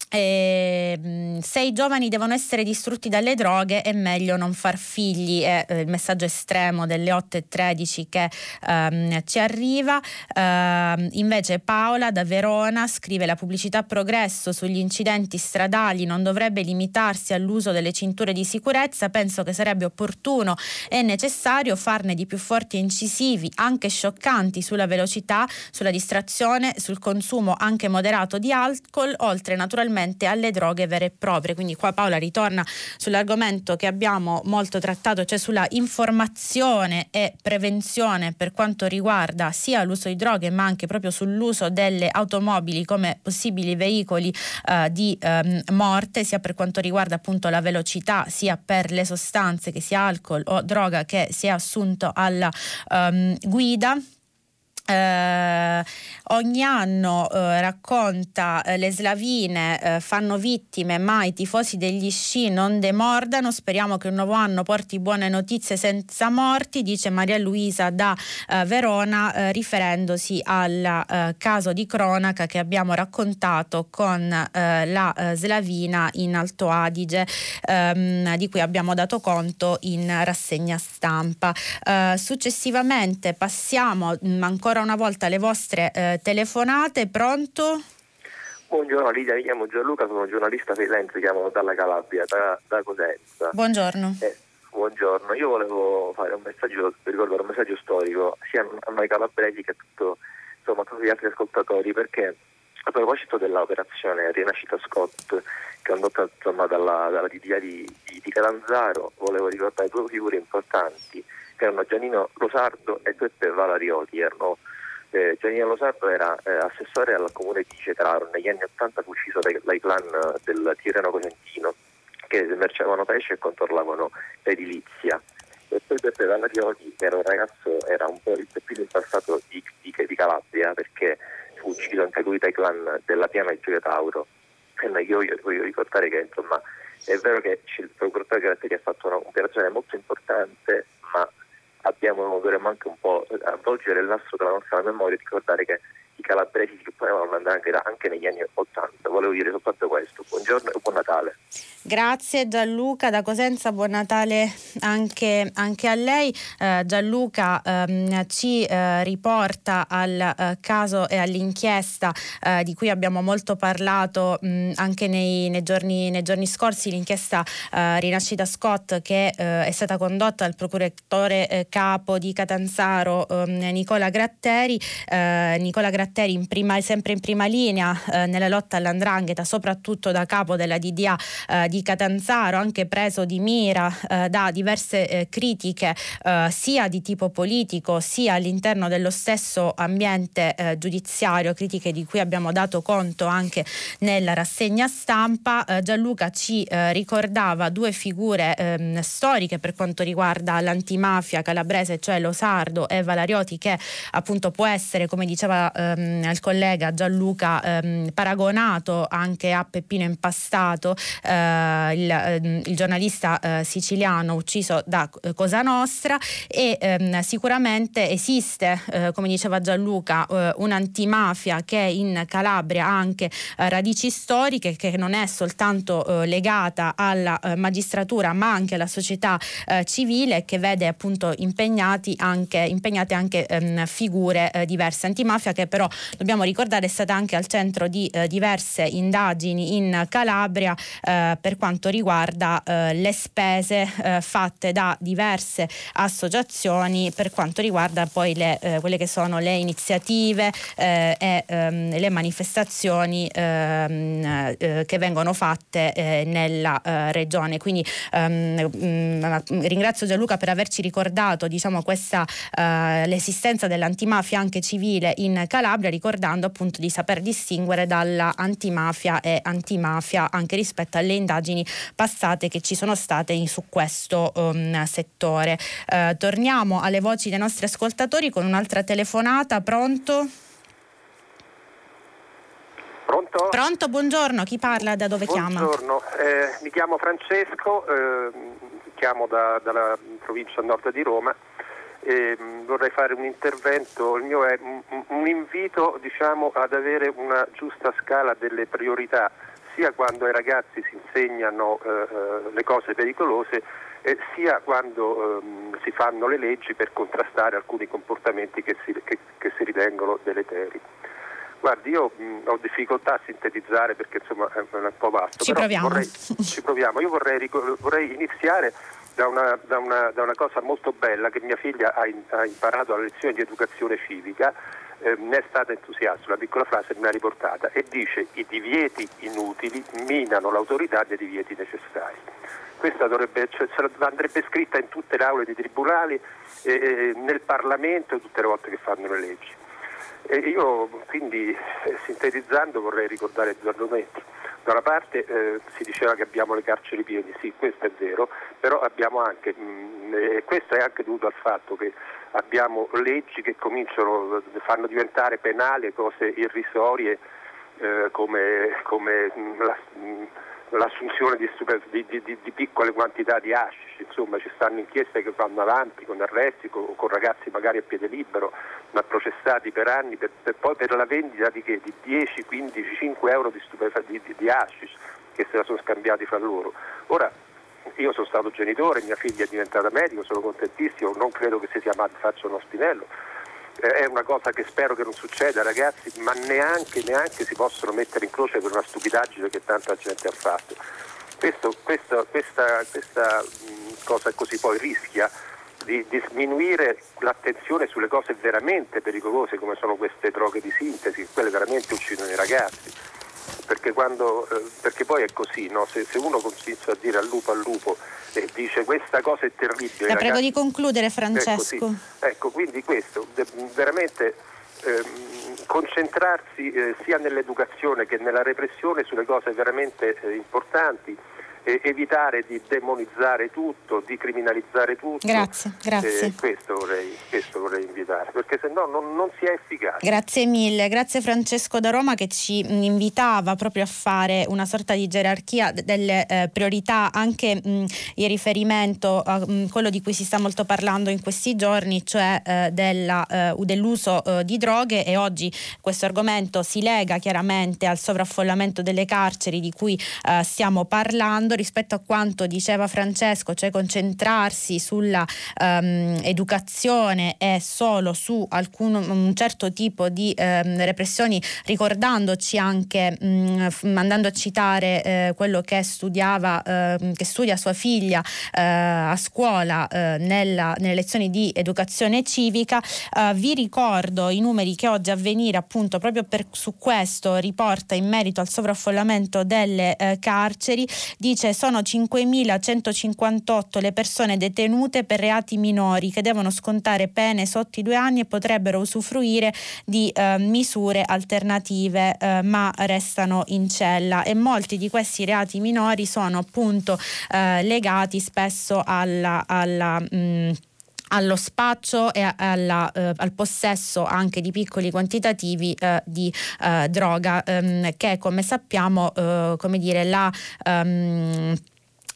eh, se i giovani devono essere distrutti dalle droghe è meglio non far figli, è eh, il messaggio estremo delle 8.13 che ehm, ci arriva. Eh, invece Paola da Verona scrive la pubblicità progresso sugli incidenti stradali non dovrebbe limitarsi all'uso delle cinture di sicurezza, penso che sarebbe opportuno e necessario farne di più forti e incisivi, anche scioccanti sulla velocità, sulla distrazione, sul consumo anche moderato di alcol, oltre naturalmente naturalmente alle droghe vere e proprie. Quindi qua Paola ritorna sull'argomento che abbiamo molto trattato, cioè sulla informazione e prevenzione per quanto riguarda sia l'uso di droghe ma anche proprio sull'uso delle automobili come possibili veicoli eh, di ehm, morte, sia per quanto riguarda appunto la velocità, sia per le sostanze che sia alcol o droga che si è assunto alla ehm, guida. Eh, ogni anno eh, racconta eh, le slavine eh, fanno vittime ma i tifosi degli sci non demordano. Speriamo che un nuovo anno porti buone notizie senza morti dice Maria Luisa da eh, Verona eh, riferendosi al caso di cronaca che abbiamo raccontato con la slavina in Alto Adige ehm, di cui abbiamo dato conto in rassegna stampa. Successivamente passiamo mh, mm, ancora ancora una volta le vostre eh, telefonate. Pronto? Buongiorno Lidia, mi chiamo Gianluca, sono giornalista freelance, chiamo dalla Calabria, da, da Cosenza. Buongiorno. Eh, buongiorno, io volevo fare un messaggio, ricordare un messaggio storico sia a noi calabresi che a, tutto, insomma, a tutti gli altri ascoltatori perché a proposito dell'operazione Rinascita Scott condotta insomma, dalla, dalla DDA di, di, di Calanzaro, volevo ricordare due figure importanti che erano Giannino Losardo e Peppe Valarioti. Erano, eh, Giannino Losardo era eh, assessore al comune di Cetraro, negli anni 80 fu ucciso dai, dai clan del Tirreno Cosentino che merciavano pesce e controllavano l'edilizia. E poi Peppe Valarioti, che era un ragazzo, era un po' il più impassato di, di, di Calabria perché fu ucciso anche lui dai clan della Piana di Gioia Tauro. E io voglio ricordare che insomma è vero che il procuratore Gratteri ha fatto un'operazione molto importante, ma abbiamo, dovremmo anche un po' avvolgere il nastro della nostra memoria e ricordare che calabresi si potevano andare anche, anche negli anni 80. Volevo dire soltanto questo. Buongiorno e buon Natale. Grazie Gianluca da Cosenza, buon Natale anche, anche a lei. Eh, Gianluca ehm, ci eh, riporta al eh, caso e all'inchiesta eh, di cui abbiamo molto parlato mh, anche nei, nei, giorni, nei, giorni, scorsi, l'inchiesta eh, Rinascita Scott che eh, è stata condotta dal procuratore capo di Catanzaro ehm, Nicola Gratteri. Nicola Gratteri in prima, sempre in prima linea nella lotta all'andrangheta, soprattutto da capo della DDA di di Catanzaro, anche preso di mira eh, da diverse eh, critiche eh, sia di tipo politico sia all'interno dello stesso ambiente eh, giudiziario, critiche di cui abbiamo dato conto anche nella rassegna stampa. Eh, Gianluca ci eh, ricordava due figure ehm, storiche per quanto riguarda l'antimafia calabrese, cioè Lo Sardo e Valarioti, che appunto può essere, come diceva ehm, il collega Gianluca, ehm, paragonato anche a Peppino Impastato. Eh, eh, il, ehm, il, giornalista eh, siciliano ucciso da eh, Cosa Nostra e ehm, sicuramente esiste, come diceva Gianluca, un'antimafia che in Calabria ha anche radici storiche, che non è soltanto legata alla magistratura ma anche alla società civile che vede appunto impegnati anche, impegnate anche ehm, figure diverse. Antimafia che però dobbiamo ricordare è stata anche al centro di diverse indagini in Calabria per quanto riguarda eh, le spese eh, fatte da diverse associazioni per quanto riguarda poi le, eh, quelle che sono le iniziative eh, e ehm, le manifestazioni ehm, eh, che vengono fatte eh, nella regione. Quindi ehm, mh, mm, ringrazio Gianluca per averci ricordato diciamo, questa, l'esistenza dell'antimafia anche civile in Calabria, ricordando appunto di saper distinguere dalla antimafia e antimafia anche rispetto alle indagini passate che ci sono state su questo um, settore. Uh, torniamo alle voci dei nostri ascoltatori con un'altra telefonata. Pronto? Pronto? Pronto, buongiorno, chi parla da dove buongiorno. chiama? Buongiorno, eh, mi chiamo Francesco, eh, chiamo da, dalla provincia nord di Roma e mm, vorrei fare un intervento, il mio è un, un invito diciamo, ad avere una giusta scala delle priorità, sia quando ai ragazzi si insegnano eh, eh le cose pericolose, eh, sia quando ehm, si fanno le leggi per contrastare alcuni comportamenti che si, che, che si ritengono deleteri. Guardi, io mh, ho difficoltà a sintetizzare perché insomma è un po' vasto. Ci proviamo. Vorrei, ci proviamo. Io vorrei, vorrei iniziare da una, da, una, da una, cosa molto bella che mia figlia ha, in, ha imparato alla lezione di educazione civica, eh, ne è stata entusiasta, una piccola frase me l'ha riportata e dice i divieti inutili minano l'autorità dei divieti necessari. Questa dovrebbe, cioè, andrebbe scritta in tutte le aule dei tribunali, eh, nel Parlamento tutte le volte che fanno le leggi. E io quindi eh, sintetizzando vorrei ricordare due argomenti. Da una parte eh, si diceva che abbiamo le carceri piene, sì, questo è vero, però abbiamo anche, mh, mm, e questo è anche dovuto al fatto che abbiamo leggi che cominciano, fanno diventare penali cose irrisorie eh, come, come mh, mm, la, mh, mm, l'assunzione di, di, di, di, piccole quantità di hashish, insomma ci stanno inchieste che vanno avanti con arresti, con, con ragazzi magari a piede libero, ma processati per anni, per, per, poi per la vendita di, che? di 10, 15, 5 euro di, di hashish che se la sono scambiati fra loro. Ora, io sono stato genitore, mia figlia è diventata medico, sono contentissimo, non credo che si sia mai faccia uno spinello è una cosa che spero che non succeda ragazzi, ma neanche, neanche, si possono mettere in croce per una stupidaggine che tanta gente ha fatto. Questo, questo, questa, questa cosa così poi rischia di, di, sminuire l'attenzione sulle cose veramente pericolose come sono queste droghe di sintesi, quelle veramente uccidono i ragazzi. Perché, quando, eh, perché poi è così, no? se, se, uno comincia a dire al lupo al lupo e dice questa cosa è terribile. La ragazzi, prego di concludere Francesco. Ecco, quindi questo, veramente ehm, concentrarsi eh, sia nell'educazione che nella repressione sulle cose veramente eh, importanti eh, evitare di demonizzare tutto, di criminalizzare tutto. Grazie, grazie. Eh, questo, vorrei, questo, vorrei, invitare, perché se no non, non, si è efficace. Grazie mille, grazie Francesco da Roma che ci invitava proprio a fare una sorta di gerarchia delle eh, priorità, anche mh, in riferimento a mh, quello di cui si sta molto parlando in questi giorni, cioè eh, della, eh, dell'uso eh, di droghe e oggi questo argomento si lega chiaramente al sovraffollamento delle carceri di cui stiamo parlando rispetto a quanto diceva Francesco, cioè concentrarsi sulla um, educazione e solo su alcun, un certo tipo di um, repressioni, ricordandoci anche, um, andando a citare eh, quello che studiava, eh, che studia sua figlia eh, a scuola eh, nella, nelle lezioni di educazione civica, eh, vi ricordo i numeri che oggi a venire appunto proprio per, su questo riporta in merito al sovraffollamento delle eh, carceri, dice invece sono 5.158 le persone detenute per reati minori che devono scontare pene sotto i due anni e potrebbero usufruire di eh, misure alternative eh, ma restano in cella. E molti di questi reati minori sono appunto eh, legati spesso alla, alla mh, mm, allo spaccio e alla, eh, al possesso anche di piccoli quantitativi eh, di eh, droga ehm, che come sappiamo eh, come dire la um,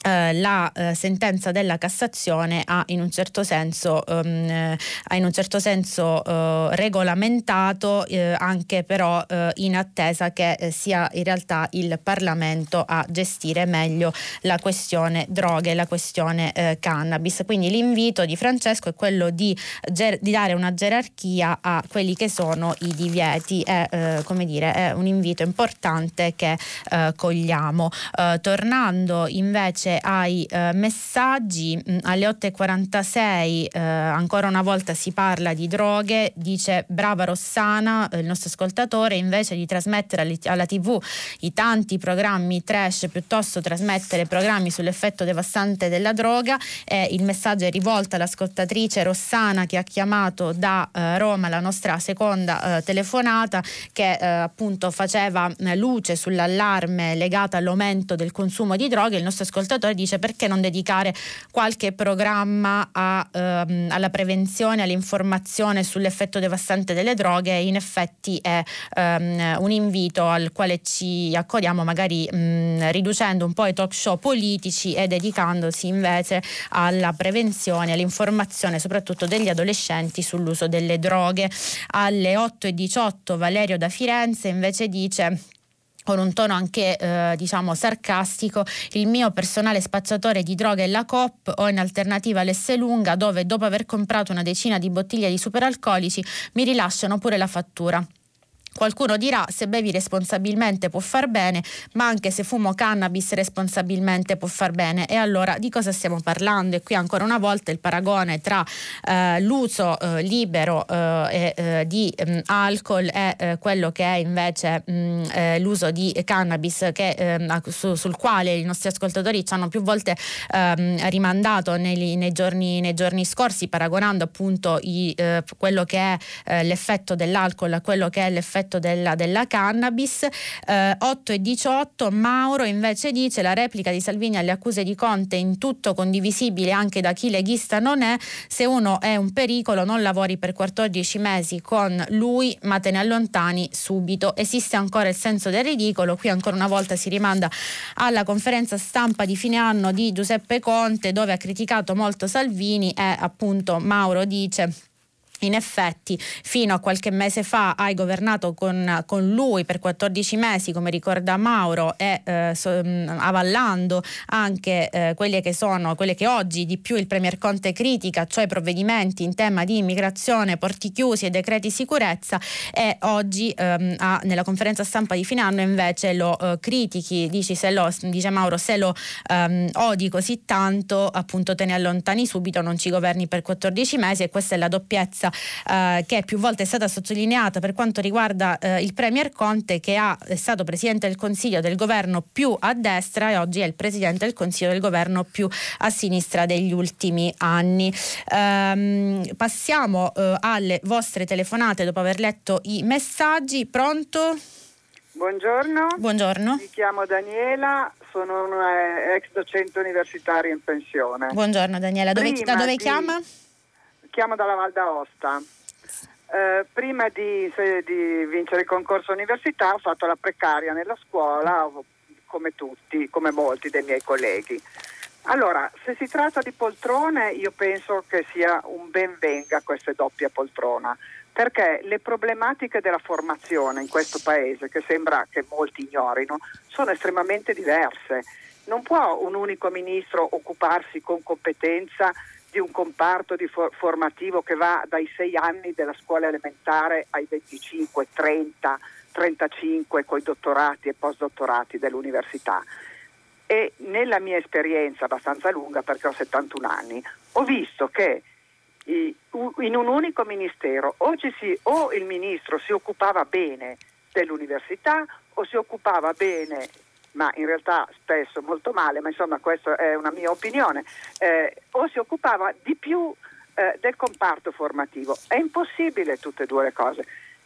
eh, la eh, sentenza della Cassazione ha in un certo senso, um, in un certo senso uh, regolamentato eh, anche però in attesa che eh, sia in realtà il Parlamento a gestire meglio la questione droghe, la questione cannabis. Quindi l'invito di Francesco è quello di, ger- di, dare una gerarchia a quelli che sono i divieti. È, come dire, è un invito importante che cogliamo. tornando invece invece ai eh, messaggi mm, alle 8.46 eh, ancora una volta si parla di droghe, dice brava Rossana, eh, il nostro ascoltatore, invece di trasmettere alla tv i tanti programmi trash piuttosto trasmettere programmi sull'effetto devastante della droga e il messaggio è rivolto all'ascoltatrice Rossana che ha chiamato da eh, Roma la nostra seconda eh, telefonata che eh, appunto faceva luce sull'allarme legato all'aumento del consumo di droghe. Il nostro ascoltatore ascoltatore dice perché non dedicare qualche programma a, ehm, alla prevenzione, all'informazione sull'effetto devastante delle droghe. In effetti è ehm, un invito al quale ci accodiamo magari mh, riducendo un po' i talk show politici e dedicandosi invece alla prevenzione, all'informazione soprattutto degli adolescenti sull'uso delle droghe. Alle 8.18 Valerio da Firenze invece dice con un tono anche eh, diciamo sarcastico, il mio personale spacciatore di droga è la COP o in alternativa l'Esselunga dove dopo aver comprato una decina di bottiglie di superalcolici mi rilasciano pure la fattura. Qualcuno dirà se bevi responsabilmente può far bene, ma anche se fumo cannabis responsabilmente può far bene. E allora di cosa stiamo parlando? E qui ancora una volta il paragone tra eh, l'uso eh, libero eh, eh di mh, mm, alcol e eh, quello che è invece mh, mm, eh, l'uso di cannabis che, ehm, su, sul quale i nostri ascoltatori ci hanno più volte ehm, rimandato nei, nei, giorni, nei, giorni, scorsi, paragonando appunto i, quello che è l'effetto dell'alcol a quello che è l'effetto l'effetto della, della cannabis. Eh, 8 e 18 Mauro invece dice la replica di Salvini alle accuse di Conte in tutto condivisibile anche da chi leghista non è, se uno è un pericolo non lavori per 14 mesi con lui ma te ne allontani subito. Esiste ancora il senso del ridicolo, qui ancora una volta si rimanda alla conferenza stampa di fine anno di Giuseppe Conte dove ha criticato molto Salvini e appunto Mauro dice in effetti, fino a qualche mese fa hai governato con, con lui per 14 mesi, come ricorda Mauro, e eh, so, avallando anche eh, quelle che sono, quelle che oggi di più il Premier Conte critica, cioè provvedimenti in tema di immigrazione, porti chiusi e decreti sicurezza, e oggi ehm, ha, nella conferenza stampa di fine anno invece lo eh, critichi, dici se lo, dice Mauro, se lo ehm, odi così tanto, appunto te ne allontani subito, non ci governi per 14 mesi e questa è la doppiezza eh, che più volte è stata sottolineata per quanto riguarda eh, il Premier Conte che ha, è stato Presidente del Consiglio del governo più a destra e oggi è il Presidente del Consiglio del governo più a sinistra degli ultimi anni. Ehm, passiamo eh, alle vostre telefonate dopo aver letto i messaggi. Pronto? Buongiorno. Buongiorno. Mi chiamo Daniela, sono una ex docente universitaria in pensione. Buongiorno Daniela, dove, da dove di... chiama? Chiamo dalla Val d'Aosta. Eh, prima di, se, di, vincere il concorso università ho fatto la precaria nella scuola, come tutti, come molti dei miei colleghi. Allora, se si tratta di poltrone, io penso che sia un ben venga questa doppia poltrona, perché le problematiche della formazione in questo paese, che sembra che molti ignorino, sono estremamente diverse. Non può un unico ministro occuparsi con competenza di un comparto di for- formativo che va dai 6 anni della scuola elementare ai 25, 30, 35 con i dottorati e postdottorati dell'università. E nella mia esperienza abbastanza lunga, perché ho 71 anni, ho visto che in un unico ministero o, si, o il ministro si occupava bene dell'università o si occupava bene ma in realtà spesso molto male, ma insomma questa è una mia opinione, eh, o si occupava di più eh, del comparto formativo. È impossibile tutte e due le cose.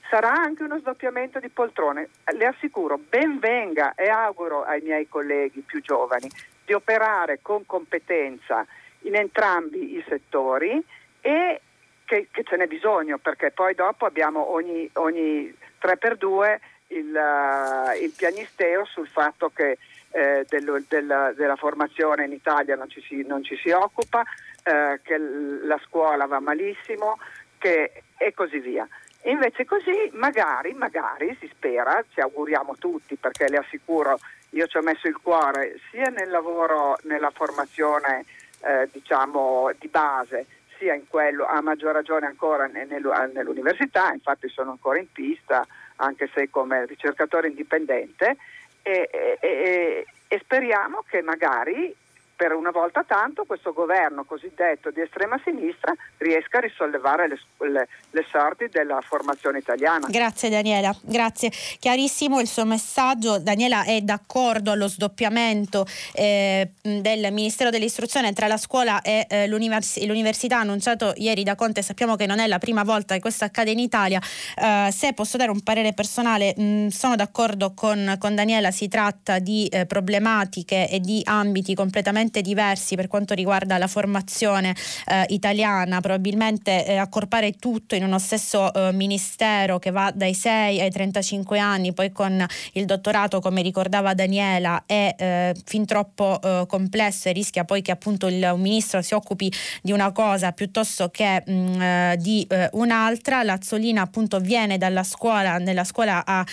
Sarà anche uno sdoppiamento di poltrone, le assicuro, ben venga e auguro ai miei colleghi più giovani di operare con competenza in entrambi i settori e che, che ce n'è bisogno perché poi dopo abbiamo ogni, ogni 3x2 il, uh, il pianisteo sul fatto che eh, dello, della, della, formazione in Italia non ci si, non ci si occupa, eh, che la scuola va malissimo che, e così via. invece così magari, magari si spera, ci auguriamo tutti perché le assicuro, io ci ho messo il cuore sia nel lavoro, nella formazione eh, diciamo di base, sia in quello, a maggior ragione ancora nell'università, infatti sono ancora in pista anche se come ricercatore indipendente, e, e, e speriamo che magari per una volta tanto questo governo cosiddetto di estrema sinistra riesca a risollevare le, le, le, sorti della formazione italiana. Grazie Daniela, grazie. Chiarissimo il suo messaggio. Daniela è d'accordo allo sdoppiamento eh, del Ministero dell'Istruzione tra la scuola e eh, l'univers- l'università annunciato ieri da Conte. Sappiamo che non è la prima volta che questo accade in Italia. Eh, se posso dare un parere personale, mh, sono d'accordo con, con, Daniela, si tratta di eh, problematiche e di ambiti completamente completamente diversi per quanto riguarda la formazione eh, italiana, probabilmente eh, accorpare tutto in uno stesso eh, ministero che va dai 6 ai 35 anni, poi con il dottorato come ricordava Daniela è eh, fin troppo eh, complesso e rischia poi che appunto il ministro si occupi di una cosa piuttosto che mh, mm, eh, di un'altra. Lazzolina appunto viene dalla scuola, nella scuola ha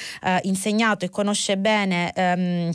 insegnato e conosce bene ehm,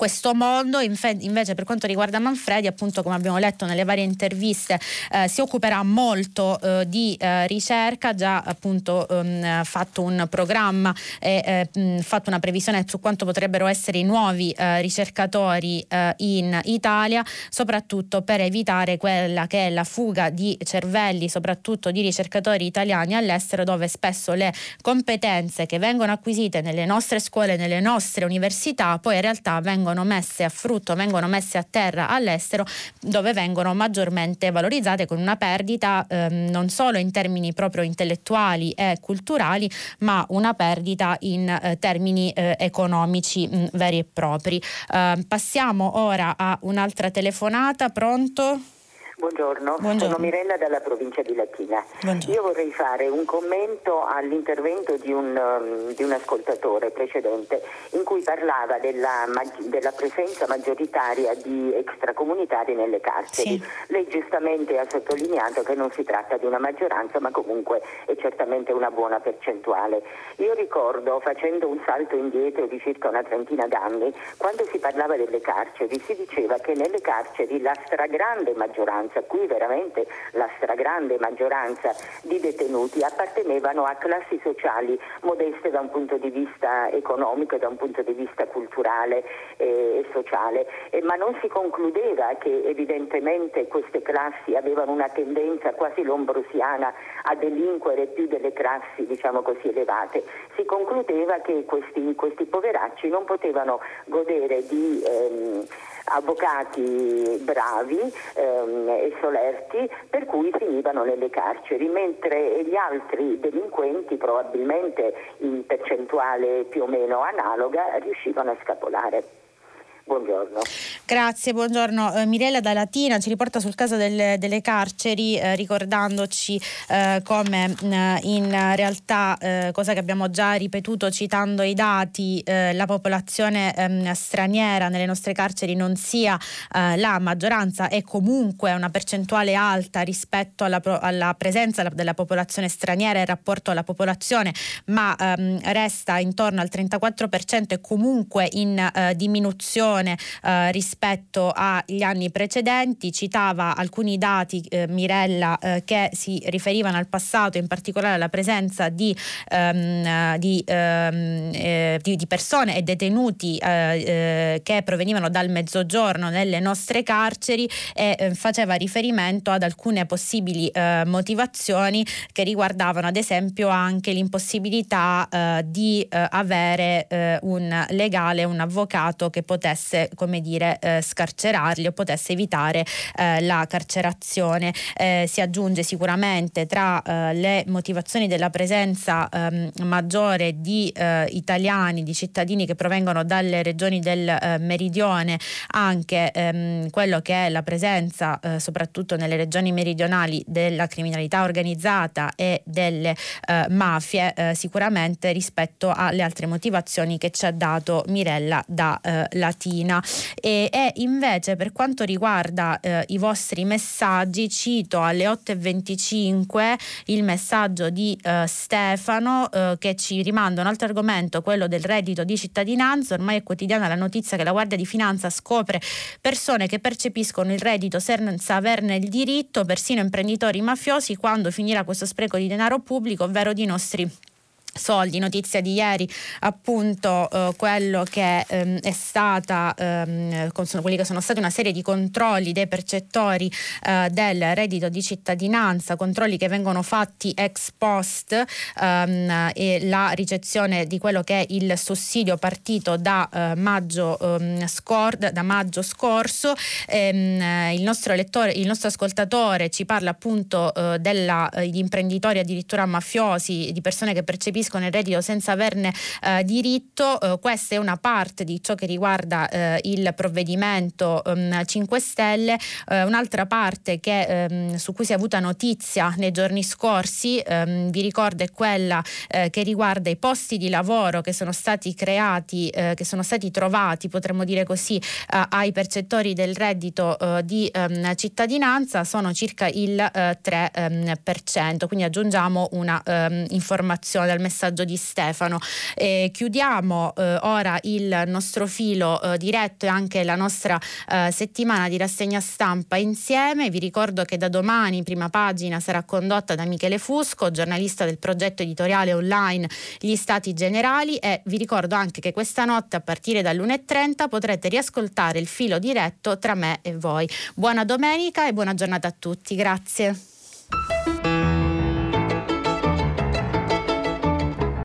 questo mondo. invece per quanto riguarda Manfredi, appunto come abbiamo letto nelle varie interviste, eh, si occuperà molto eh, di eh, ricerca, già appunto ehm, fatto un programma e eh, fatto una previsione su quanto potrebbero essere i nuovi eh, ricercatori eh, in Italia, soprattutto per evitare quella che è la fuga di cervelli, soprattutto di ricercatori italiani all'estero, dove spesso le competenze che vengono acquisite nelle nostre scuole, nelle nostre università, poi in realtà vengono vengono messe a frutto, vengono messe a terra all'estero dove vengono maggiormente valorizzate con una perdita ehm, non solo in termini proprio intellettuali e culturali, ma una perdita in eh, termini eh, economici mh, veri e propri. Eh, passiamo ora a un'altra telefonata, pronto? Buongiorno. Buongiorno. sono Mirella dalla provincia di Latina. Buongiorno. Io vorrei fare un commento all'intervento di un, um, di un ascoltatore precedente in cui parlava della, della, presenza maggioritaria di extracomunitari nelle carceri. Sì. Lei giustamente ha sottolineato che non si tratta di una maggioranza ma comunque è certamente una buona percentuale. Io ricordo, facendo un salto indietro di circa una trentina d'anni, quando si parlava delle carceri si diceva che nelle carceri la stragrande maggioranza maggioranza, qui veramente la stragrande maggioranza di detenuti appartenevano a classi sociali modeste da un punto di vista economico e da un punto di vista culturale e sociale, ma non si concludeva che evidentemente queste classi avevano una tendenza quasi lombrosiana a delinquere più delle classi diciamo così elevate, si concludeva che questi, questi poveracci non potevano godere di ehm, avvocati bravi ehm, e solerti per cui finivano nelle carceri, mentre gli altri delinquenti, probabilmente in percentuale più o meno analoga, riuscivano a scapolare. Buongiorno. Grazie, buongiorno. Eh, Mirella da Latina ci riporta sul caso delle, delle carceri eh, ricordandoci eh, come eh, in realtà, eh, cosa che abbiamo già ripetuto citando i dati, eh, la popolazione ehm, straniera nelle nostre carceri non sia la maggioranza e comunque una percentuale alta rispetto alla, alla presenza della popolazione straniera in rapporto alla popolazione, ma ehm, resta intorno al 34% e comunque in diminuzione riduzione eh, rispetto agli anni precedenti, citava alcuni dati eh, Mirella eh, che si riferivano al passato, in particolare alla presenza di, ehm, di, ehm, eh, di, di, persone e detenuti eh, eh, che provenivano dal mezzogiorno nelle nostre carceri e faceva riferimento ad alcune possibili motivazioni che riguardavano ad esempio anche l'impossibilità di avere un legale, un avvocato che potesse potesse come dire eh, scarcerarli o potesse evitare eh, la carcerazione. Eh, si aggiunge sicuramente tra eh, le motivazioni della presenza ehm, maggiore di eh, italiani, di cittadini che provengono dalle regioni del eh, meridione, anche ehm, quello che è la presenza soprattutto nelle regioni meridionali della criminalità organizzata e delle mafie, sicuramente rispetto alle altre motivazioni che ci ha dato Mirella da Latina. Latina e, e invece per quanto riguarda eh, i vostri messaggi cito alle 8.25 il messaggio di eh, Stefano eh, che ci rimanda un altro argomento, quello del reddito di cittadinanza, ormai è quotidiana la notizia che la Guardia di Finanza scopre persone che percepiscono il reddito senza averne il diritto, persino imprenditori mafiosi, quando finirà questo spreco di denaro pubblico, ovvero di nostri soldi, notizia di ieri appunto eh, quello che ehm, è stata ehm, quelli che sono stati una serie di controlli dei percettori eh, del reddito di cittadinanza, controlli che vengono fatti ex post ehm, e la ricezione di quello che è il sussidio partito da, eh, maggio, ehm, scor- da maggio scorso. Ehm, il nostro lettore, il nostro ascoltatore ci parla appunto eh, degli eh, imprenditori addirittura mafiosi di persone che percepiscono percepiscono il reddito senza averne eh, diritto. Eh, questa è una parte di ciò che riguarda eh, il provvedimento 5 ehm, Stelle. Eh, un'altra parte che, ehm, su cui si è avuta notizia nei giorni scorsi, ehm, vi ricordo, è quella eh, che riguarda i posti di lavoro che sono stati creati, eh, che sono stati trovati, potremmo dire così, ai percettori del reddito di cittadinanza. Sono circa il 3%. Quindi aggiungiamo una informazione dal messaggio di Stefano. chiudiamo ora il nostro filo diretto e anche la nostra eh, settimana di rassegna stampa insieme. Vi ricordo che da domani prima pagina sarà condotta da Michele Fusco, giornalista del progetto editoriale online Gli Stati Generali e vi ricordo anche che questa notte a partire dall'1.30 potrete riascoltare il filo diretto tra me e voi. Buona domenica e buona giornata a tutti. Grazie.